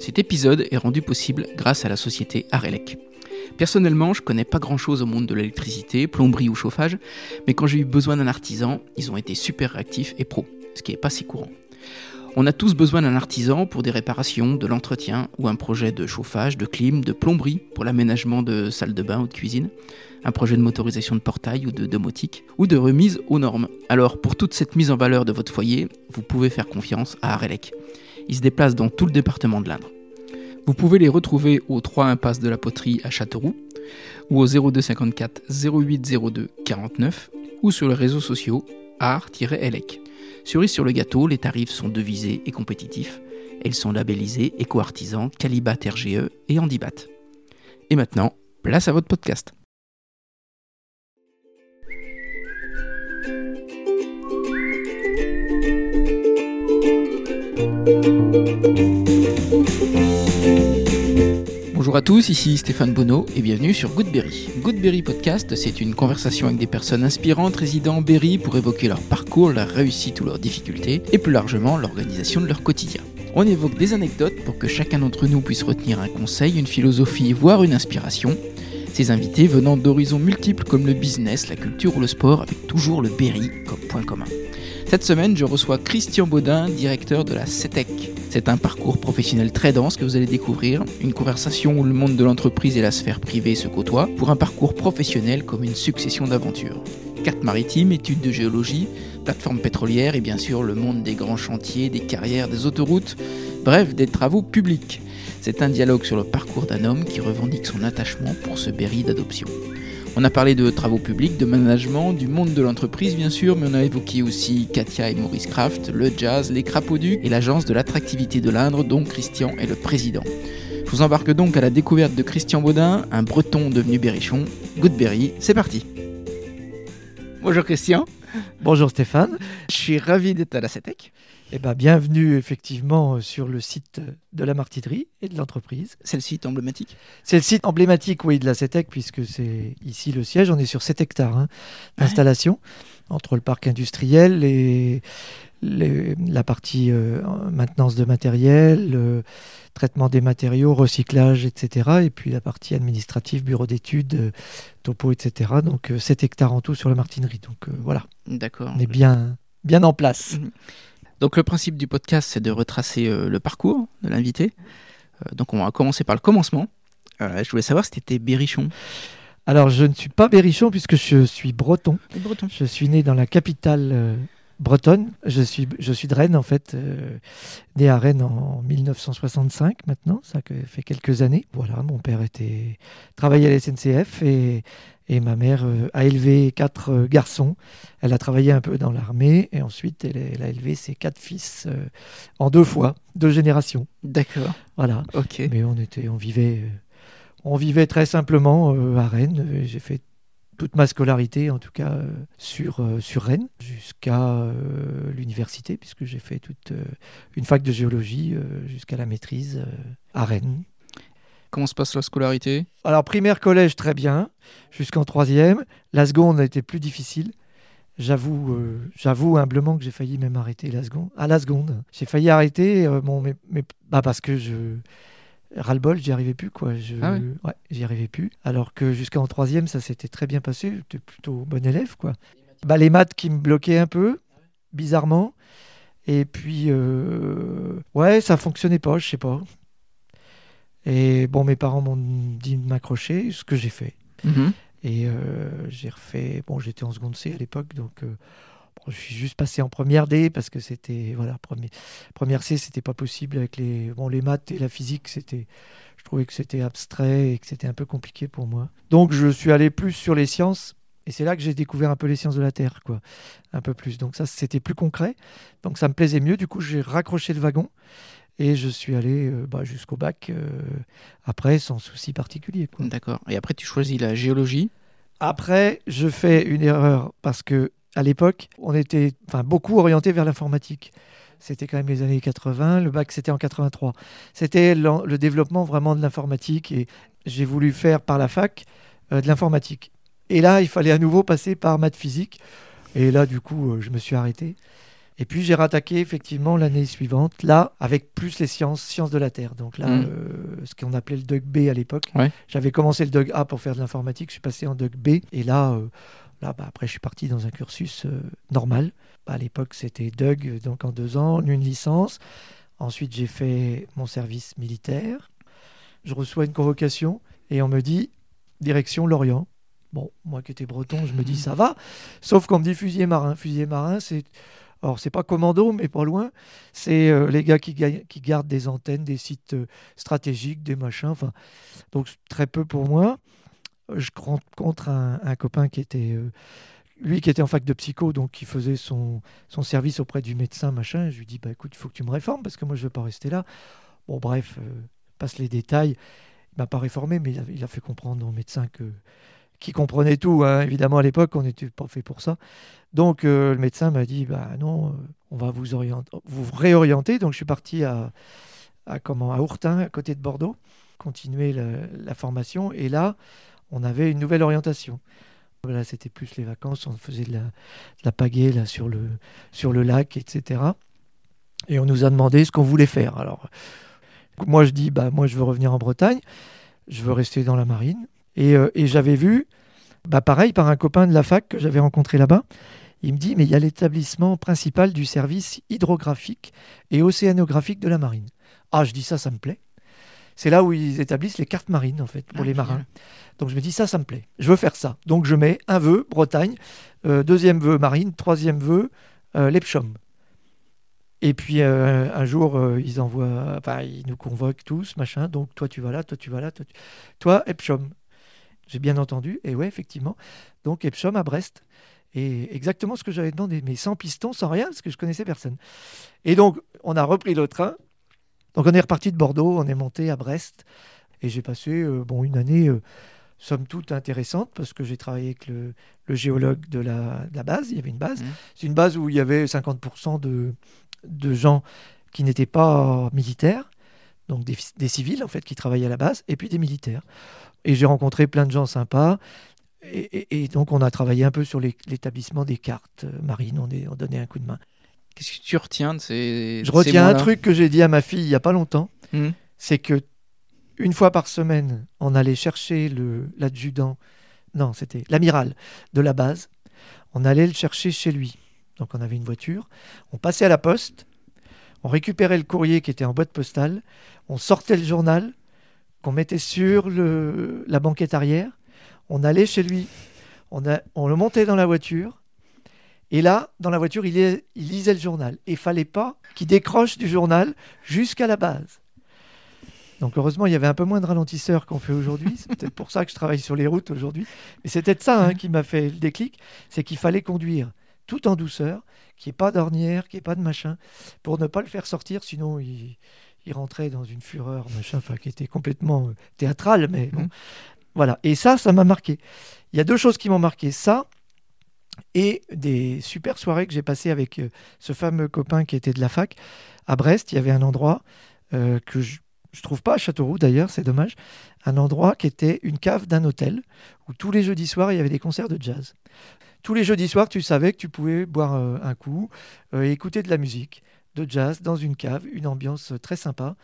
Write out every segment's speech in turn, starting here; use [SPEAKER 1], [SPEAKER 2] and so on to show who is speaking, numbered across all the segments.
[SPEAKER 1] Cet épisode est rendu possible grâce à la société Arelec. Personnellement, je connais pas grand chose au monde de l'électricité, plomberie ou chauffage, mais quand j'ai eu besoin d'un artisan, ils ont été super réactifs et pro, ce qui est pas si courant. On a tous besoin d'un artisan pour des réparations, de l'entretien ou un projet de chauffage, de clim, de plomberie pour l'aménagement de salles de bain ou de cuisine, un projet de motorisation de portail ou de domotique, ou de remise aux normes. Alors pour toute cette mise en valeur de votre foyer, vous pouvez faire confiance à Arelec. Ils se déplacent dans tout le département de l'Indre. Vous pouvez les retrouver au 3 impasse de la Poterie à Châteauroux, ou au 0254 0802 49, ou sur les réseaux sociaux art-elec. Cerise sur le gâteau, les tarifs sont devisés et compétitifs. Elles sont labellisées éco-artisans, Calibat RGE et Handibat. Et maintenant, place à votre podcast. Bonjour à tous, ici Stéphane Bonneau et bienvenue sur Goodberry. Goodberry Podcast, c'est une conversation avec des personnes inspirantes résidant en Berry pour évoquer leur parcours, leur réussite ou leurs difficultés et plus largement l'organisation de leur quotidien. On évoque des anecdotes pour que chacun d'entre nous puisse retenir un conseil, une philosophie, voire une inspiration. Ces invités venant d'horizons multiples comme le business, la culture ou le sport, avec toujours le Berry comme point commun. Cette semaine, je reçois Christian Baudin, directeur de la CETEC. C'est un parcours professionnel très dense que vous allez découvrir, une conversation où le monde de l'entreprise et la sphère privée se côtoient, pour un parcours professionnel comme une succession d'aventures. Carte maritime, études de géologie, plateforme pétrolière et bien sûr le monde des grands chantiers, des carrières, des autoroutes, bref, des travaux publics. C'est un dialogue sur le parcours d'un homme qui revendique son attachement pour ce Berry d'adoption. On a parlé de travaux publics, de management, du monde de l'entreprise bien sûr, mais on a évoqué aussi Katia et Maurice Kraft, le jazz, les crapaudus et l'agence de l'attractivité de l'Indre dont Christian est le président. Je vous embarque donc à la découverte de Christian Baudin, un breton devenu berrichon. Goodberry, c'est parti Bonjour Christian.
[SPEAKER 2] Bonjour Stéphane.
[SPEAKER 1] Je suis ravi d'être à la CETEC.
[SPEAKER 2] Eh ben, bienvenue effectivement sur le site de la martinerie et de l'entreprise.
[SPEAKER 1] C'est le site emblématique
[SPEAKER 2] C'est le site emblématique, oui, de la CETEC, puisque c'est ici le siège. On est sur 7 hectares hein, d'installation entre le parc industriel et la partie euh, maintenance de matériel, euh, traitement des matériaux, recyclage, etc. Et puis la partie administrative, bureau d'études, euh, topo, etc. Donc 7 hectares en tout sur la martinerie. Donc voilà.
[SPEAKER 1] D'accord.
[SPEAKER 2] On est bien, bien en place.
[SPEAKER 1] Mhm. Donc le principe du podcast, c'est de retracer euh, le parcours de l'invité. Euh, donc on va commencer par le commencement. Euh, je voulais savoir si tu étais berrichon.
[SPEAKER 2] Alors je ne suis pas berrichon puisque je suis breton.
[SPEAKER 1] breton.
[SPEAKER 2] Je suis né dans la capitale bretonne. Je suis, je suis de Rennes en fait, né à Rennes en 1965 maintenant, ça fait quelques années. Voilà, mon père était travaillait à la SNCF et, et ma mère a élevé quatre garçons. Elle a travaillé un peu dans l'armée et ensuite elle, a élevé ses quatre fils en deux fois, deux générations.
[SPEAKER 1] D'accord.
[SPEAKER 2] Voilà.
[SPEAKER 1] Ok.
[SPEAKER 2] Mais on était, on vivait, on vivait très simplement à Rennes. J'ai fait toute ma scolarité, en tout cas sur, sur Rennes, jusqu'à l'université, puisque j'ai fait toute une fac de géologie jusqu'à la maîtrise à Rennes.
[SPEAKER 1] Comment se passe la scolarité?
[SPEAKER 2] Alors, primaire collège, très bien, jusqu'en troisième. La seconde a été plus difficile. J'avoue, j'avoue humblement que j'ai failli même arrêter la seconde. À la seconde, j'ai failli arrêter, bon, mais, mais bah parce que je ras-le-bol, j'y arrivais plus quoi. Je,
[SPEAKER 1] ah ouais
[SPEAKER 2] j'y arrivais plus. Alors que jusqu'en troisième, ça s'était très bien passé. J'étais plutôt bon élève quoi. Bah, les maths qui me bloquaient un peu, bizarrement. Et puis, euh, ouais, ça fonctionnait pas, je sais pas. Et bon, mes parents m'ont dit de m'accrocher, ce que j'ai fait.
[SPEAKER 1] Mmh.
[SPEAKER 2] Et euh, j'ai refait. Bon, j'étais en seconde C à l'époque, donc euh, je suis juste passé en première D parce que c'était voilà, premier, première C, c'était pas possible avec les bon les maths et la physique, c'était. Je trouvais que c'était abstrait et que c'était un peu compliqué pour moi. Donc je suis allé plus sur les sciences. Et c'est là que j'ai découvert un peu les sciences de la Terre, quoi, un peu plus. Donc ça, c'était plus concret. Donc ça me plaisait mieux. Du coup, j'ai raccroché le wagon. Et je suis allé euh, bah, jusqu'au bac euh, après, sans souci particulier.
[SPEAKER 1] D'accord. Et après, tu choisis la géologie?
[SPEAKER 2] Après, je fais une erreur parce que à l'époque, on était enfin, beaucoup orienté vers l'informatique. C'était quand même les années 80. Le bac, c'était en 83. C'était le, développement vraiment de l'informatique. Et j'ai voulu faire par la fac euh, de l'informatique. Et là, il fallait à nouveau passer par maths physique. Et là, du coup, je me suis arrêté. Et puis j'ai rattaqué effectivement l'année suivante, là, avec plus les sciences, sciences de la Terre. Donc là,
[SPEAKER 1] Mm.
[SPEAKER 2] euh, ce qu'on appelait le DUG B à l'époque.
[SPEAKER 1] Ouais.
[SPEAKER 2] J'avais commencé le DUG A pour faire de l'informatique, je suis passé en DUG B. Et là, euh, là bah, après, je suis parti dans un cursus euh, normal. Bah, à l'époque, c'était DUG, euh, donc en deux ans, une licence. Ensuite, j'ai fait mon service militaire. Je reçois une convocation et on me dit direction Lorient. Bon, moi qui étais breton, je me dis ça va. Sauf qu'on me dit fusilier marin. Fusilier marin, c'est. Alors, c'est pas commando, mais pas loin. C'est euh, les gars qui, ga- qui gardent des antennes, des sites stratégiques, des machins. Enfin, donc, très peu pour moi. Je rencontre un, copain qui était. euh, lui qui était en fac de psycho, donc qui faisait son, son service auprès du médecin, machin. Je lui dis bah, écoute, il faut que tu me réformes parce que moi, je veux pas rester là. Bon, bref, euh, passe les détails. Il m'a pas réformé, mais il a, fait comprendre au médecin que qui comprenait tout. hein. Évidemment, à l'époque, on n'était pas fait pour ça. Donc, euh, le médecin m'a dit, bah non, on va vous, orienter, vous réorienter. Donc, je suis parti à, à, comment, à Ourtin, à côté de Bordeaux, continuer la formation. Et là, on avait une nouvelle orientation. Là, c'était plus les vacances, on faisait de la, de pagaie là, sur, le, sur le lac, etc. Et on nous a demandé ce qu'on voulait faire. Alors, moi, je dis, bah, moi, je veux revenir en Bretagne, je veux rester dans la marine. Et, euh, et j'avais vu, bah, pareil, par un copain de la fac que j'avais rencontré là-bas, il me dit, mais il y a l'établissement principal du service hydrographique et océanographique de la marine. Ah, je dis ça, ça me plaît. C'est là où ils établissent les cartes marines, en fait, pour
[SPEAKER 1] Ah,
[SPEAKER 2] les marins. Donc je me dis, ça, ça me plaît. Je veux faire ça. Donc je mets un vœu, Bretagne, euh, deuxième vœu, marine, troisième vœu, euh, Lepchom. Et puis euh, un jour, euh, ils envoient, enfin, ils nous convoquent tous, machin. Donc toi, tu vas là, toi, tu vas là, toi, tu... toi. J'ai bien entendu. Et ouais, effectivement. Donc Epchom à Brest. Et exactement ce que j'avais demandé, mais sans piston, sans rien, parce que je connaissais personne. Et donc, on a repris le train. Donc, on est reparti de Bordeaux, on est monté à Brest. Et j'ai passé euh, bon, une année, euh, somme toute, intéressante, parce que j'ai travaillé avec le, le géologue de la, de la base. Il y avait une base.
[SPEAKER 1] Mhm.
[SPEAKER 2] C'est une base où il y avait 50% de, de gens qui n'étaient pas militaires, donc des, des civils, en fait, qui travaillaient à la base, et puis des militaires. Et j'ai rencontré plein de gens sympas. Et, et- et donc, on a travaillé un peu sur l'établissement des cartes euh, marines. On, est, on donnait un coup de main.
[SPEAKER 1] Qu'est-ce que tu retiens de ces.
[SPEAKER 2] Je
[SPEAKER 1] ces
[SPEAKER 2] retiens un truc que j'ai dit à ma fille il n'y a pas longtemps
[SPEAKER 1] Mhm.
[SPEAKER 2] c'est que une fois par semaine, on allait chercher le- l'adjudant, non, c'était l'amiral de la base. On allait le chercher chez lui. Donc, on avait une voiture. On passait à la poste. On récupérait le courrier qui était en boîte postale. On sortait le journal qu'on mettait sur le- la banquette arrière. On allait chez lui. On, a- on le montait dans la voiture. Et là, dans la voiture, il, est- il lisait le journal. Et il fallait pas qu'il décroche du journal jusqu'à la base. Donc heureusement, il y avait un peu moins de ralentisseurs qu'on fait aujourd'hui. C'est peut-être pour ça que je travaille sur les routes aujourd'hui. Mais c'est peut-être ça hein, qui m'a fait le déclic. C'est qu'il fallait conduire tout en douceur, qu'il n'y ait pas d'ornière, qu'il n'y ait pas de machin, pour ne pas le faire sortir. Sinon, il, il rentrait dans une fureur, machin, qui était complètement euh, théâtrale. Mais bon.
[SPEAKER 1] Mhm.
[SPEAKER 2] Voilà. Et ça, ça m'a marqué. Il y a deux choses qui m'ont marqué. Ça et des super soirées que j'ai passées avec euh, ce fameux copain qui était de la fac. À Brest, il y avait un endroit euh, que je ne trouve pas à Châteauroux d'ailleurs, c'est dommage. Un endroit qui était une cave d'un hôtel où tous les jeudis soirs, il y avait des concerts de jazz. Tous les jeudis soirs, tu savais que tu pouvais boire euh, un coup et écouter de la musique, de jazz dans une cave, une ambiance très sympa.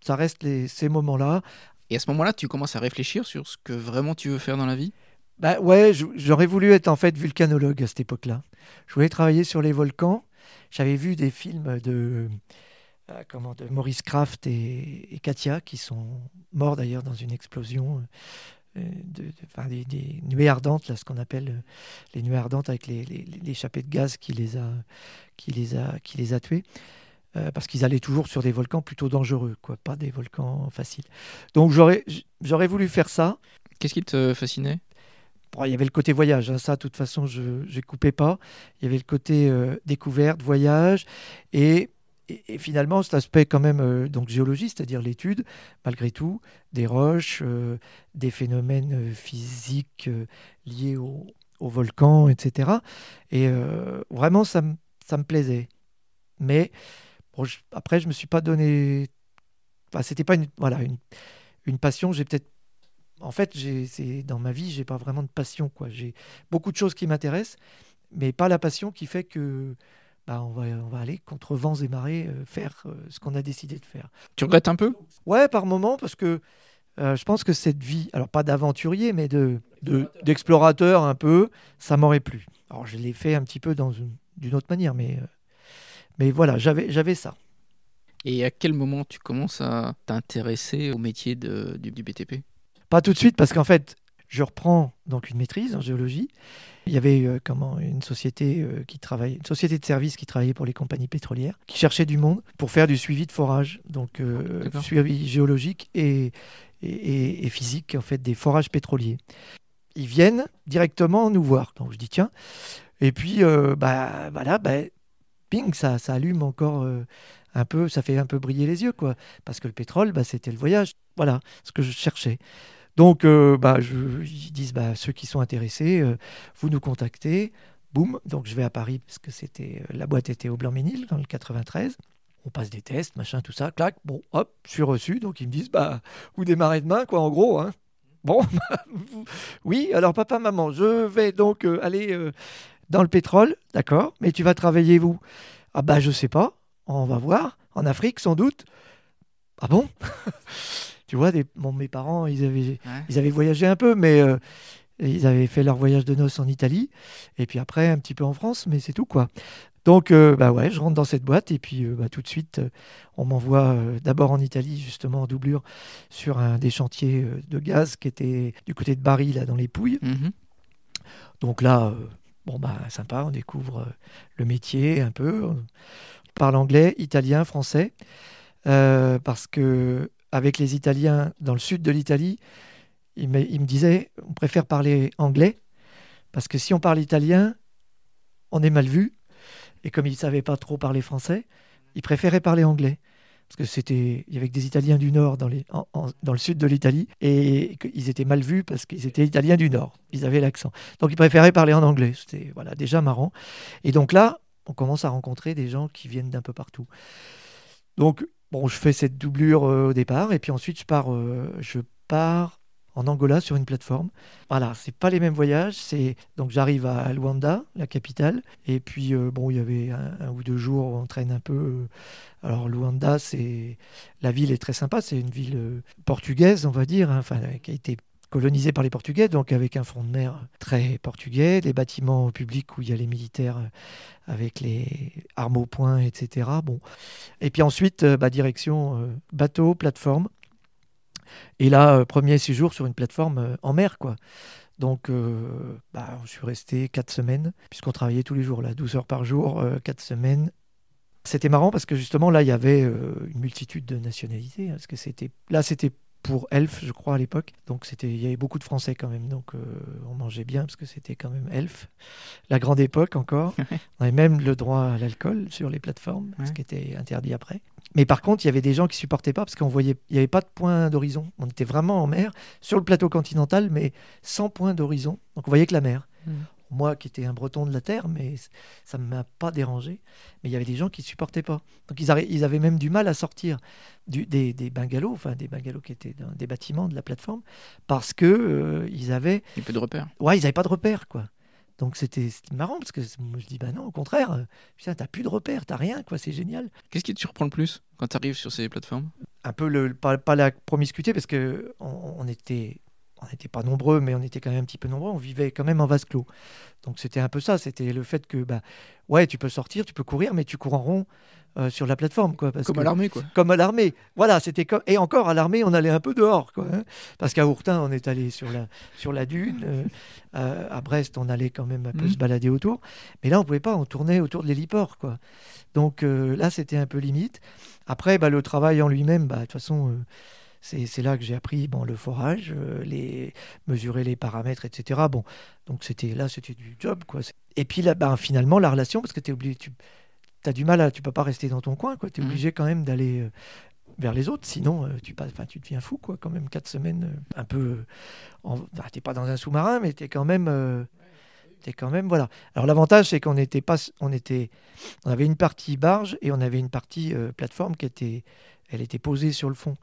[SPEAKER 2] Ça reste ces moments-là.
[SPEAKER 1] Et à ce moment-là, tu commences à réfléchir sur ce que vraiment tu veux faire dans la vie?
[SPEAKER 2] Bah ouais, j'aurais voulu être en fait vulcanologue à cette époque-là. Je voulais travailler sur les volcans. J'avais vu des films de, euh, comment, de Maurice Kraft et, Katia, qui sont morts d'ailleurs dans une explosion, euh, de, des, nuées ardentes, là, ce qu'on appelle euh, les nuées ardentes avec les, de gaz qui les a, qui les a, qui les a tués. Parce qu'ils allaient toujours sur des volcans plutôt dangereux, quoi, pas des volcans faciles. Donc j'aurais voulu faire ça.
[SPEAKER 1] Qu'est-ce qui te fascinait?
[SPEAKER 2] Il y avait le côté voyage, hein, ça, de toute façon, je ne coupais pas. Il y avait le côté euh, découverte, voyage, et, et- finalement, cet aspect quand même euh, donc géologie, c'est-à-dire l'étude, malgré tout, des roches, euh, des phénomènes physiques liés au, au volcan, etc. Et vraiment, ça, me- ça plaisait. Mais après, je me suis pas donné... Enfin, c'était pas une, voilà, une, une passion, j'ai peut-être en fait, c'est, dans ma vie, j'ai pas vraiment de passion. Quoi. J'ai beaucoup de choses qui m'intéressent, mais pas la passion qui fait que bah, on, va, on va aller contre vents et marées faire ce qu'on a décidé de faire.
[SPEAKER 1] Tu regrettes un peu?
[SPEAKER 2] Ouais, par moment, parce que je pense que cette vie, alors pas d'aventurier, mais de, d'explorateur un peu, ça m'aurait plu. Alors je l'ai fait un petit peu dans d'une autre manière, mais, mais voilà, j'avais, j'avais ça.
[SPEAKER 1] Et à quel moment tu commences à t'intéresser au métier de, du, BTP
[SPEAKER 2] Pas tout de suite, parce qu'en fait, je reprends donc une maîtrise en géologie. Il y avait euh, comment une société euh, qui travaille, une société de services qui travaillait pour les compagnies pétrolières, qui cherchait du monde pour faire du suivi de forage, donc euh, suivi géologique et, et, et, physique en fait des forages pétroliers. Ils viennent directement nous voir. Donc je dis tiens. Et puis bah voilà, bah, ping, ça, ça allume encore un peu, ça fait un peu briller les yeux, quoi. Parce que le pétrole, bah, c'était le voyage. Voilà ce que je cherchais. Donc, euh, bah, ils disent, bah, ceux qui sont intéressés, euh, vous nous contactez. Boum, donc je vais à Paris parce que c'était euh, la boîte était au Blanc-Ménil dans le 93. On passe des tests, machin, tout ça, clac. Bon, hop, je suis reçu. Donc ils me disent, bah, vous démarrez demain, quoi, en gros. Hein. Bon, oui, alors papa, maman, je vais donc aller dans le pétrole, d'accord, mais tu vas travailler où? Ah bah je sais pas on va voir, en Afrique sans doute. Ah bon? Tu vois, mes parents, ils avaient, ils avaient voyagé un peu, mais euh, ils avaient fait leur voyage de noces en Italie, et puis après un petit peu en France, mais c'est tout quoi. Donc, euh, bah ouais, je rentre dans cette boîte et puis euh, bah, tout de suite, on m'envoie d'abord en Italie, justement en doublure, sur un des chantiers de gaz qui était du côté de Bari, là, dans les Pouilles. Mhm. Donc là, bon, bah sympa, on découvre le métier un peu parle anglais, italien, français, parce que avec les Italiens dans le sud de l'Italie, il me disaient on préfère parler anglais, parce que si on parle italien, on est mal vu. Et comme ils ne savaient pas trop parler français, ils préféraient parler anglais. Parce que c'était, il y avait des Italiens du Nord dans, dans le sud de l'Italie, et ils étaient mal vus parce qu'ils étaient Italiens du Nord. Ils avaient l'accent. Donc ils préféraient parler en anglais. C'était voilà, déjà marrant. Et donc là, on commence à rencontrer des gens qui viennent d'un peu partout. Donc, bon, je fais cette doublure euh, au départ, et puis ensuite je pars, euh, je pars en Angola sur une plateforme. Voilà, c'est pas les mêmes voyages. C'est donc j'arrive à Luanda, la capitale, et puis euh, bon, il y avait un, ou deux jours, on traîne un peu. alors Luanda, c'est la ville est très sympa. C'est une ville portugaise, on va dire, hein, enfin qui a été colonisé par les Portugais, donc avec un front de mer très portugais, des bâtiments publics où il y a les militaires euh, avec les armes au poing, etc. Bon. Et puis ensuite, euh, bah, direction euh, bateau, plateforme. Et là, premier séjour sur une plateforme en mer, quoi. Donc, bah, je suis resté quatre semaines, puisqu'on travaillait tous les jours, là, 12 heures par jour, quatre semaines. C'était marrant parce que justement, là, il y avait une multitude de nationalités. Hein, parce que c'était, là, c'était pour Elf, je crois, à l'époque. Donc c'était, il y avait beaucoup de Français quand même. Donc euh, on mangeait bien parce que c'était quand même Elf. La grande époque encore. on avait même le droit à l'alcool sur les plateformes, ce qui était interdit après. Mais par contre, il y avait des gens qui supportaient pas parce qu'on voyait, il n'y avait pas de point d'horizon. On était vraiment en mer, sur le plateau continental, mais sans point d'horizon. Donc on voyait que la mer. Hmm moi qui étais un breton de la terre, mais ça ne m'a pas dérangé. Mais il y avait des gens qui ne supportaient pas. Donc ils, ils, avaient même du mal à sortir du, des, des, bungalows, enfin des bungalows qui étaient dans des bâtiments de la plateforme, parce que euh, ils avaient...
[SPEAKER 1] Il peu de repères.
[SPEAKER 2] Ouais, ils n'avaient pas de repères, quoi. Donc c'était marrant, parce que je dis, bah non, au contraire, euh, tu n'as plus de repères, tu n'as rien, quoi, c'est génial.
[SPEAKER 1] Qu'est-ce qui te surprend le plus quand tu arrives sur ces plateformes?
[SPEAKER 2] Un peu, le, pas, pas la promiscuité, parce qu'on on était on n'était pas nombreux, mais on était quand même un petit peu nombreux. On vivait quand même en vase clos. Donc c'était un peu ça. C'était le fait que, bah, ouais, tu peux sortir, tu peux courir, mais tu cours en rond euh, sur la plateforme, quoi.
[SPEAKER 1] comme à l'armée, quoi.
[SPEAKER 2] Comme à l'armée. Voilà, c'était comme... et encore à l'armée, on allait un peu dehors, quoi. Hein. parce qu'à Ourtin, on est allé sur la sur la dune. Euh, à Brest, on allait quand même un peu mmh. se balader autour. Mais là, on pouvait pas. On tournait autour de l'héliport, quoi. Donc euh, là, c'était un peu limite. Après, bah, le travail en lui-même, bah, de toute façon c'est là que j'ai appris bon, le forage, euh, les, mesurer les paramètres, etc. Bon, donc c'était là, c'était du job. Quoi. Et puis là, ben, finalement, la relation, parce que es obligé, tu as du mal à. Tu peux pas rester dans ton coin, tu es mmh. obligé quand même d'aller. Euh, vers les autres, sinon euh, tu, passes, tu deviens fou, quoi, quand même, quatre semaines, un peu... Tu n'es pas dans un sous-marin, mais tu es quand même... es quand même voilà. Alors l'avantage c'est qu'on était pas on était on avait une partie barge et on avait une partie plateforme qui était elle était posée sur le fond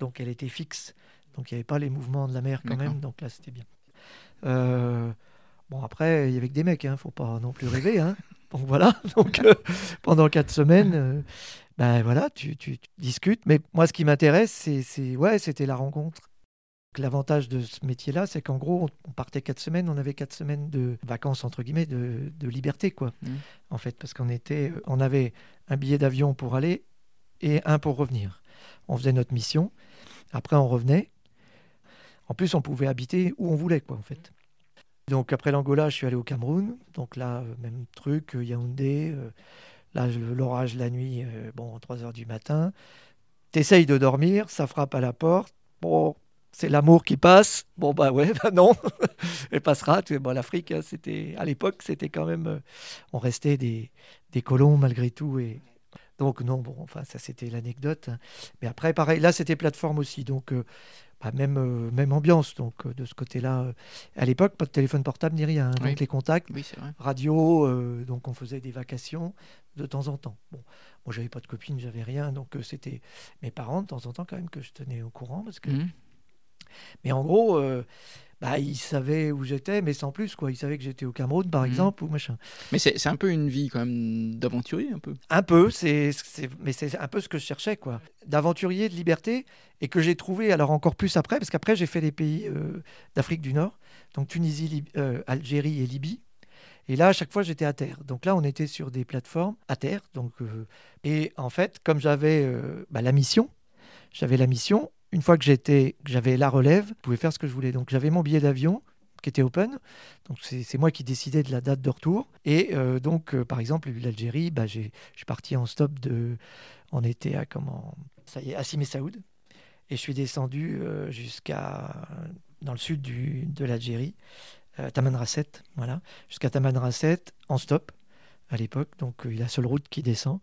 [SPEAKER 2] donc elle était fixe. Donc il n'y avait pas les mouvements de la mer quand même, donc là c'était bien. Euh, bon après, il y avait que des mecs, hein, faut pas non plus rêver. Hein. Donc voilà, donc euh, pendant quatre semaines, euh, ben voilà, tu, tu- tu discutes. Mais moi, ce qui m'intéresse, c'est, ouais, c'était la rencontre. L'avantage de ce métier-là, c'est qu'en gros, on partait quatre semaines, on avait quatre semaines de vacances, entre guillemets, de, de liberté, quoi.
[SPEAKER 1] Mhm.
[SPEAKER 2] En fait, parce qu'on était, on avait un billet d'avion pour aller et un pour revenir. On faisait notre mission. Après, on revenait. En plus, on pouvait habiter où on voulait, quoi, en fait. Donc, après l'Angola, je suis allé au Cameroun. Donc là, euh, même truc, euh, Yaoundé. euh, là, l'orage la nuit, bon, 3 heures du matin. T'essayes de dormir, ça frappe à la porte. Bon, c'est l'amour qui passe. Bon, bah ouais, bah non, elle passera. Bon, l'Afrique, hein, c'était à l'époque, c'était quand même. on restait des, des colons malgré tout. Et donc, non, bon, enfin, ça c'était l'anecdote. Mais après, pareil, là, c'était plateforme aussi. Donc, euh, bah, même, euh, même ambiance. Donc, euh, de ce côté-là, à l'époque, pas de téléphone portable ni rien. hein.
[SPEAKER 1] Oui.
[SPEAKER 2] Donc, les contacts,
[SPEAKER 1] Oui,
[SPEAKER 2] radio, donc on faisait des vacations de temps en temps. Bon, moi j'avais pas de copine, j'avais rien, donc c'était mes parents de temps en temps quand même que je tenais au courant. Parce que...
[SPEAKER 1] Mhm.
[SPEAKER 2] Mais en gros, bah, ils savaient où j'étais, mais sans plus, quoi. Ils savaient que j'étais au Cameroun, par
[SPEAKER 1] Mhm.
[SPEAKER 2] exemple, ou machin.
[SPEAKER 1] Mais c'est un peu une vie quand même d'aventurier, un peu.
[SPEAKER 2] Un peu, c'est, mais c'est un peu ce que je cherchais, quoi. D'aventurier, de liberté, et que j'ai trouvé, alors encore plus après, parce qu'après j'ai fait les pays euh, d'Afrique du Nord, donc Tunisie, Lib- euh, Algérie et Libye. Et là, à chaque fois, j'étais à terre. Donc là, on était sur des plateformes à terre. Donc, euh, et en fait, comme j'avais bah, la mission, j'avais la mission. Une fois que j'avais la relève, je pouvais faire ce que je voulais. Donc j'avais mon billet d'avion qui était open. Donc c'est moi qui décidais de la date de retour. Et euh, donc, euh, par exemple, l'Algérie, bah, j'ai- parti en stop de. On était à comment Ça y est, à Saoud. Et je suis descendu euh, jusqu'à dans le sud de l'Algérie, euh, Tamanrasset, voilà, jusqu'à Tamanrasset en stop à l'époque. Donc euh, la seule route qui descend.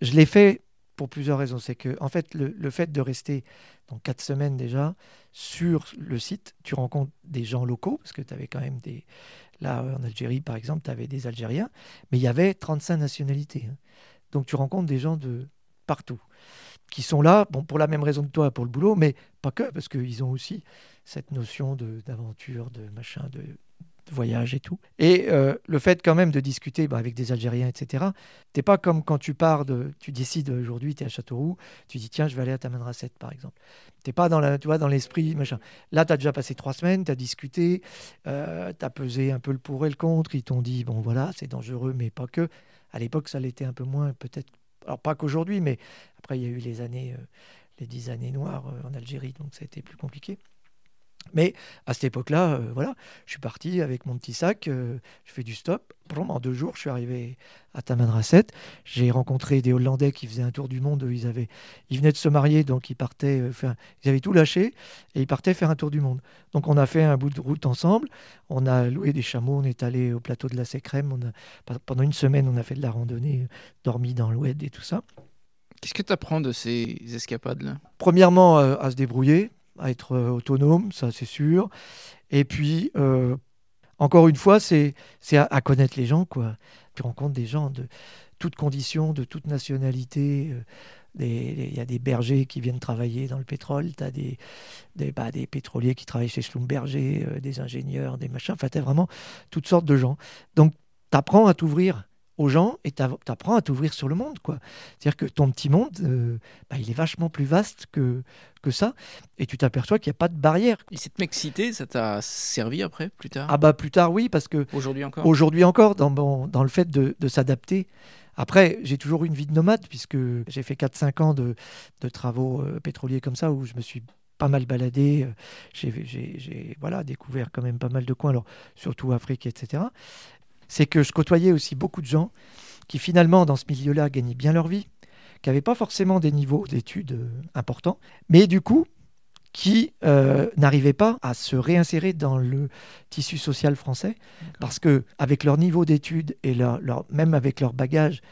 [SPEAKER 2] Je l'ai fait pour plusieurs raisons. C'est que en fait, le, fait de rester donc quatre semaines déjà sur le site, tu rencontres des gens locaux parce que tu avais quand même des là en Algérie par exemple, tu avais des Algériens, mais il y avait 35 nationalités. hein. Donc tu rencontres des gens de partout qui sont là, bon, pour la même raison que toi, pour le boulot, mais pas que, parce qu'ils ont aussi cette notion de- d'aventure, de, machin, de, voyage et tout. Et euh, le fait quand même de discuter bah, avec des Algériens, etc., t'es pas comme quand tu pars de, tu décides aujourd'hui, tu es à Châteauroux, tu dis tiens, je vais aller à Tamanrasset, par exemple. T'es pas dans la, tu vois, dans l'esprit, machin. Là, tu as déjà passé trois semaines, tu as discuté, tu as pesé un peu le pour et le contre, ils t'ont dit, bon voilà, c'est dangereux, mais pas que. À l'époque, ça l'était un peu moins, peut-être. Alors, pas qu'aujourd'hui, mais après, il y a eu les années, euh, les dix années noires euh, en Algérie, donc ça a été plus compliqué. Mais à cette époque-là, euh, voilà, je suis parti avec mon petit sac, euh, je fais du stop. En deux jours, je suis arrivé à Tamanrasset. J'ai rencontré des Hollandais qui faisaient un tour du monde. Ils, avaient, ils venaient de se marier, donc ils partaient euh, faire, ils avaient tout lâché et ils partaient faire un tour du monde. Donc on a fait un bout de route ensemble. On a loué des chameaux, on est allé au plateau de la Sécrème. On a, pendant une semaine, on a fait de la randonnée, euh, dormi dans l'oued et tout ça.
[SPEAKER 1] Qu'est-ce que tu apprends de ces escapades-là?
[SPEAKER 2] Premièrement, à se débrouiller, à être euh, autonome, ça c'est sûr. Et puis, euh, encore une fois, c'est à, à connaître les gens, quoi. Tu rencontres des gens de toutes conditions, de toute nationalité. euh, Il y a des bergers qui viennent travailler dans le pétrole, tu as des, des, bah, des pétroliers qui travaillent chez Schlumberger, des ingénieurs, des machins. Enfin, tu as vraiment toutes sortes de gens. Donc, tu apprends à t'ouvrir aux gens et tu apprends à t'ouvrir sur le monde, quoi. C'est-à-dire que ton petit monde, euh, bah, il est vachement plus vaste que, que ça. Et tu t'aperçois qu'il n'y a pas de barrière.
[SPEAKER 1] Et cette mixité, ça t'a servi après, plus tard?
[SPEAKER 2] Ah bah plus tard, oui, parce que
[SPEAKER 1] Aujourd'hui encore?
[SPEAKER 2] aujourd'hui encore, dans, mon- dans le fait de, de s'adapter. Après, j'ai toujours eu une vie de nomade, puisque j'ai fait 4-5 ans de, de travaux euh, pétroliers comme ça, où je me suis pas mal baladé. euh, j'ai, voilà, découvert quand même pas mal de coins, alors surtout Afrique, etc. C'est que je côtoyais aussi beaucoup de gens qui finalement, dans ce milieu-là, gagnaient bien leur vie, qui n'avaient pas forcément des niveaux d'études euh, importants, mais du coup, qui euh, n'arrivaient pas à se réinsérer dans le tissu social français parce que avec leur niveau d'études et leur, leur- même avec leur bagage,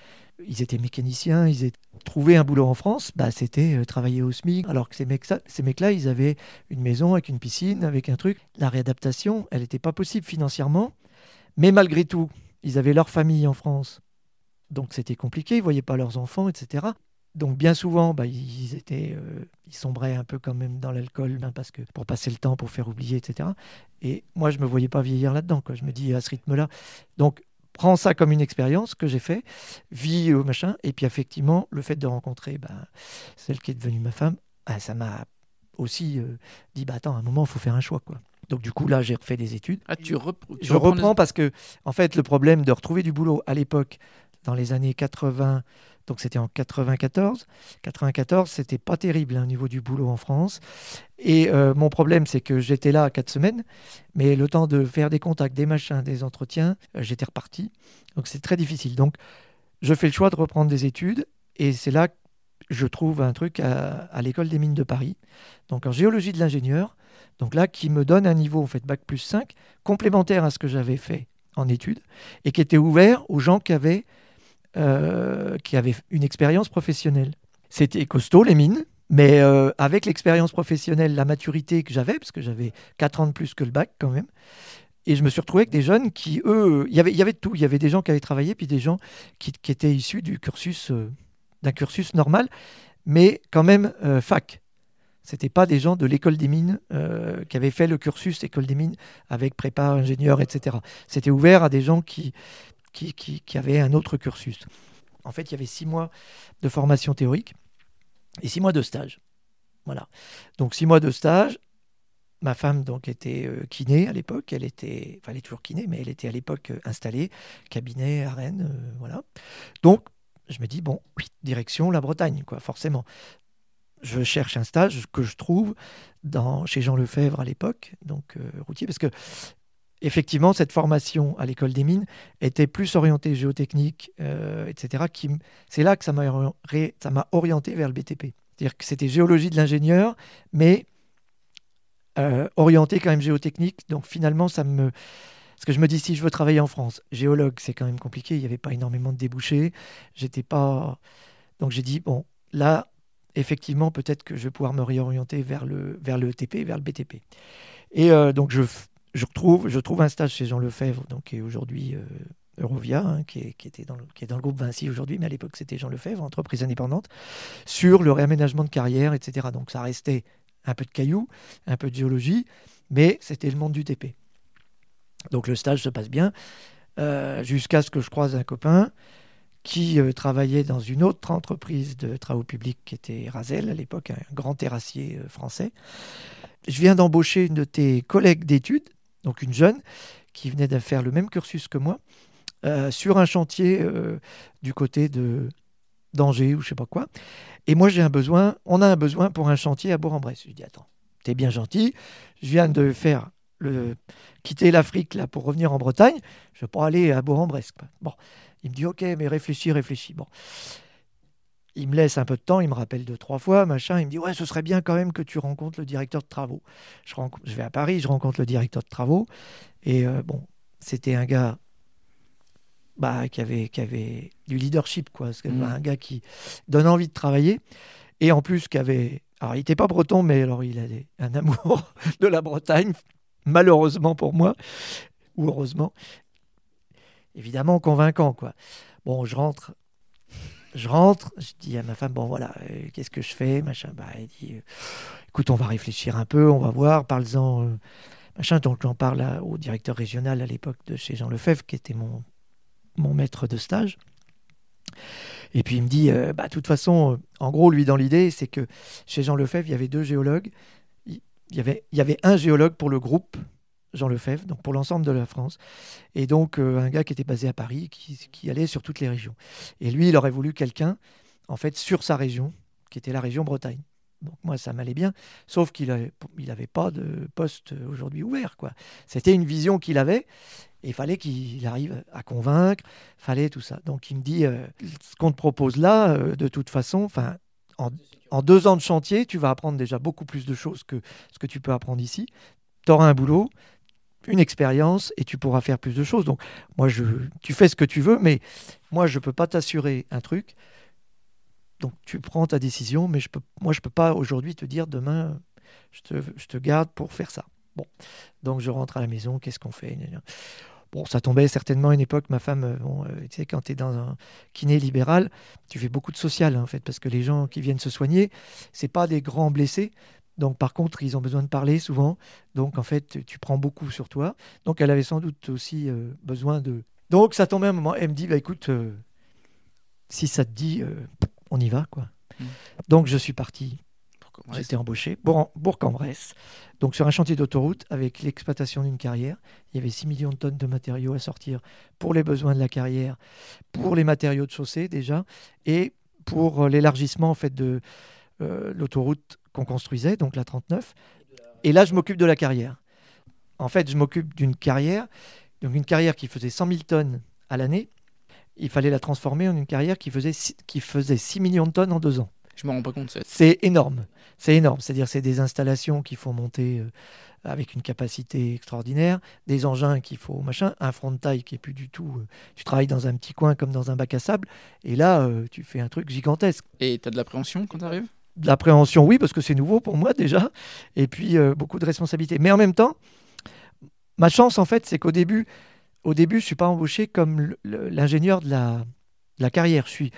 [SPEAKER 2] ils étaient mécaniciens, ils étaient trouver un boulot en France, bah, c'était euh, travailler au SMIC. Alors que ces mecs- ces mecs-là, ils avaient une maison avec une piscine, avec un truc. La réadaptation, elle n'était pas possible financièrement, mais malgré tout, ils avaient leur famille en France, donc c'était compliqué. Ils voyaient pas leurs enfants, etc. Donc bien souvent, bah, ils étaient, euh, ils sombraient un peu quand même dans l'alcool, hein, parce que pour passer le temps, pour faire oublier, etc. Et moi, je me voyais pas vieillir là-dedans. Je me dis à ce rythme-là. Donc prends ça comme une expérience que j'ai fait, vis au machin, et puis effectivement, le fait de rencontrer ben, celle qui est devenue ma femme, ben, ça m'a aussi euh, dit, bah attends, à un moment, il faut faire un choix, quoi. Donc du coup, là, j'ai refait des études.
[SPEAKER 1] Ah, tu,
[SPEAKER 2] Je reprends, parce que, en fait, le problème de retrouver du boulot à l'époque, dans les années 80, donc c'était en 94. 94, c'était pas terrible hein, au niveau du boulot en France. Et euh, mon problème, c'est que j'étais là quatre semaines, mais le temps de faire des contacts, des machins, des entretiens, euh, j'étais reparti. Donc c'est très difficile. Donc je fais le choix de reprendre des études, et c'est là que je trouve un truc à, à l'école des mines de Paris, donc en géologie de l'ingénieur. Donc là, qui me donne un niveau, en fait, bac plus 5, complémentaire à ce que j'avais fait en études, et qui était ouvert aux gens qui avaient euh, une expérience professionnelle. C'était costaud, les mines, mais euh, avec l'expérience professionnelle, la maturité que j'avais, parce que j'avais 4 ans de plus que le bac quand même, et je me suis retrouvé avec des jeunes qui, eux, il y avait, y avait tout. Il y avait des gens qui avaient travaillé, puis des gens qui, étaient issus du cursus, euh, d'un cursus normal, mais quand même fac. C'était pas des gens de l'école des mines qui avaient fait le cursus école des mines avec prépa, ingénieur, etc. C'était ouvert à des gens qui, qui, qui, avait un autre cursus. En fait, il y avait six mois de formation théorique et six mois de stage. Voilà. Donc six mois de stage. Ma femme donc était euh, kiné à l'époque. Elle était, enfin, elle est toujours kiné, mais elle était à l'époque euh, installée cabinet à Rennes, euh, voilà. Donc je me dis bon, direction la Bretagne, quoi, forcément. Je cherche un stage que je trouve chez Jean Lefebvre à l'époque, donc routier, parce que effectivement, cette formation à l'école des mines était plus orientée géotechnique, euh, etc. C'est là que ça m'a orienté vers le BTP. C'est-à-dire que c'était géologie de l'ingénieur, mais euh, orienté quand même géotechnique. Donc finalement, ça me... Parce que je me dis, si je veux travailler en France, géologue, c'est quand même compliqué. Il n'y avait pas énormément de débouchés. J'étais pas... Donc j'ai dit, bon, là, effectivement, peut-être que je vais pouvoir me réorienter vers le, vers le ETP, vers le BTP. Et euh, donc je, je, je trouve un stage chez Jean Lefebvre, donc, qui est aujourd'hui euh, Eurovia, hein, qui, est, qui, était dans le, qui est dans le groupe Vinci aujourd'hui, mais à l'époque c'était Jean Lefebvre, entreprise indépendante, sur le réaménagement de carrière, etc. Donc ça restait un peu de cailloux, un peu de géologie, mais c'était le monde du TP. Donc le stage se passe bien, euh, jusqu'à ce que je croise un copain qui euh, travaillait dans une autre entreprise de travaux publics qui était Razel à l'époque, un grand terrassier français je viens d'embaucher une de tes collègues d'études, donc une jeune, qui venait de faire le même cursus que moi, euh, sur un chantier euh, du côté de d'Angers ou je sais pas quoi. Et moi, j'ai un besoin, on a un besoin pour un chantier à Bourg-en-Bresse. Je dis, attends, t'es bien gentil, je viens de faire le, quitter l'Afrique là pour revenir en Bretagne, je vais pas aller à Bourg-en-Bresse. Bon, il me dit, ok, mais réfléchis, réfléchis. Bon, il me laisse un peu de temps, il me rappelle deux, trois fois, machin. Il me dit Ouais, ce serait bien quand même que tu rencontres le directeur de travaux. Je, je vais à Paris, je rencontre le directeur de travaux. Et euh, bon, c'était un gars bah, qui, avait, qui avait du leadership, quoi. Mmh. Un gars qui donne envie de travailler. Et en plus, qui avait. Alors, il n'était pas breton, mais alors il avait un amour de la Bretagne, malheureusement pour moi, ou heureusement. Évidemment convaincant, quoi. Bon, je rentre je rentre, je dis à ma femme, bon voilà, euh, qu'est-ce que je fais machin. Bah, elle dit, euh, écoute, on va réfléchir un peu, on va voir, parle-en. Euh. Donc j'en parle au directeur régional à l'époque de chez Jean Lefebvre, qui était mon, maître de stage. Et puis il me dit, bah, de toute façon, en gros, lui, dans l'idée, c'est que chez Jean Lefebvre, il y avait deux géologues. Il y avait, il y avait un géologue pour le groupe Jean Lefebvre, donc pour l'ensemble de la France. Et donc euh, un gars qui était basé à Paris, qui, allait sur toutes les régions. Et lui, il aurait voulu quelqu'un, en fait, sur sa région, qui était la région Bretagne. Donc moi, ça m'allait bien, sauf qu'il n'avait pas de poste aujourd'hui ouvert. quoi. C'était une vision qu'il avait, et il fallait qu'il arrive à convaincre, fallait tout ça. Donc il me dit, euh, ce qu'on te propose là, euh, de toute façon, en, en, deux ans de chantier, tu vas apprendre déjà beaucoup plus de choses que ce que tu peux apprendre ici. Tu auras un boulot, une expérience et tu pourras faire plus de choses. Donc, moi, je, tu fais ce que tu veux, mais moi, je ne peux pas t'assurer un truc. Donc, tu prends ta décision, mais moi, je ne peux pas aujourd'hui te dire demain, je te, je te, garde pour faire ça. Bon, donc je rentre à la maison, qu'est-ce qu'on fait Bon, ça tombait certainement à une époque, ma femme, euh, bon, euh, tu sais, quand tu es dans un kiné libéral, tu fais beaucoup de social, en fait, parce que les gens qui viennent se soigner, c'est pas des grands blessés, donc par contre, ils ont besoin de parler souvent. Donc en fait, tu prends beaucoup sur toi. Donc elle avait sans doute aussi euh, besoin de Donc ça tombait un moment. Elle me dit, bah, écoute, euh, si ça te dit, euh, on y va. quoi.
[SPEAKER 1] Mm.
[SPEAKER 2] Donc je suis parti. J'étais embauché. Bourg- Bourg-en-Bresse. Donc sur un chantier d'autoroute avec l'exploitation d'une carrière. Il y avait 6 millions de tonnes de matériaux à sortir pour les besoins de la carrière, pour les matériaux de chaussée déjà, et pour l'élargissement en fait de euh, l'autoroute qu'on construisait, donc la 39. Et là, je m'occupe de la carrière. En fait, je m'occupe d'une carrière, donc une carrière qui faisait 100 000 tonnes à l'année. Il fallait la transformer en une carrière qui faisait, six- qui faisait 6 millions de tonnes en deux ans.
[SPEAKER 1] Je me rends pas compte.
[SPEAKER 2] C'est énorme. C'est énorme. C'est-à-dire c'est des installations qu'il faut monter euh, avec une capacité extraordinaire, des engins qu'il faut machin, un front de taille qui est plus du tout. euh, tu travailles dans un petit coin comme dans un bac à sable, et là euh, tu fais un truc gigantesque.
[SPEAKER 1] Et t'as de l'appréhension quand t'arrives?
[SPEAKER 2] De l'appréhension, oui, parce que c'est nouveau pour moi déjà, et puis euh, beaucoup de responsabilités. Mais en même temps, ma chance en fait, c'est qu'au début, au début, je suis pas embauché comme l'ingénieur de la, la carrière. Je suis,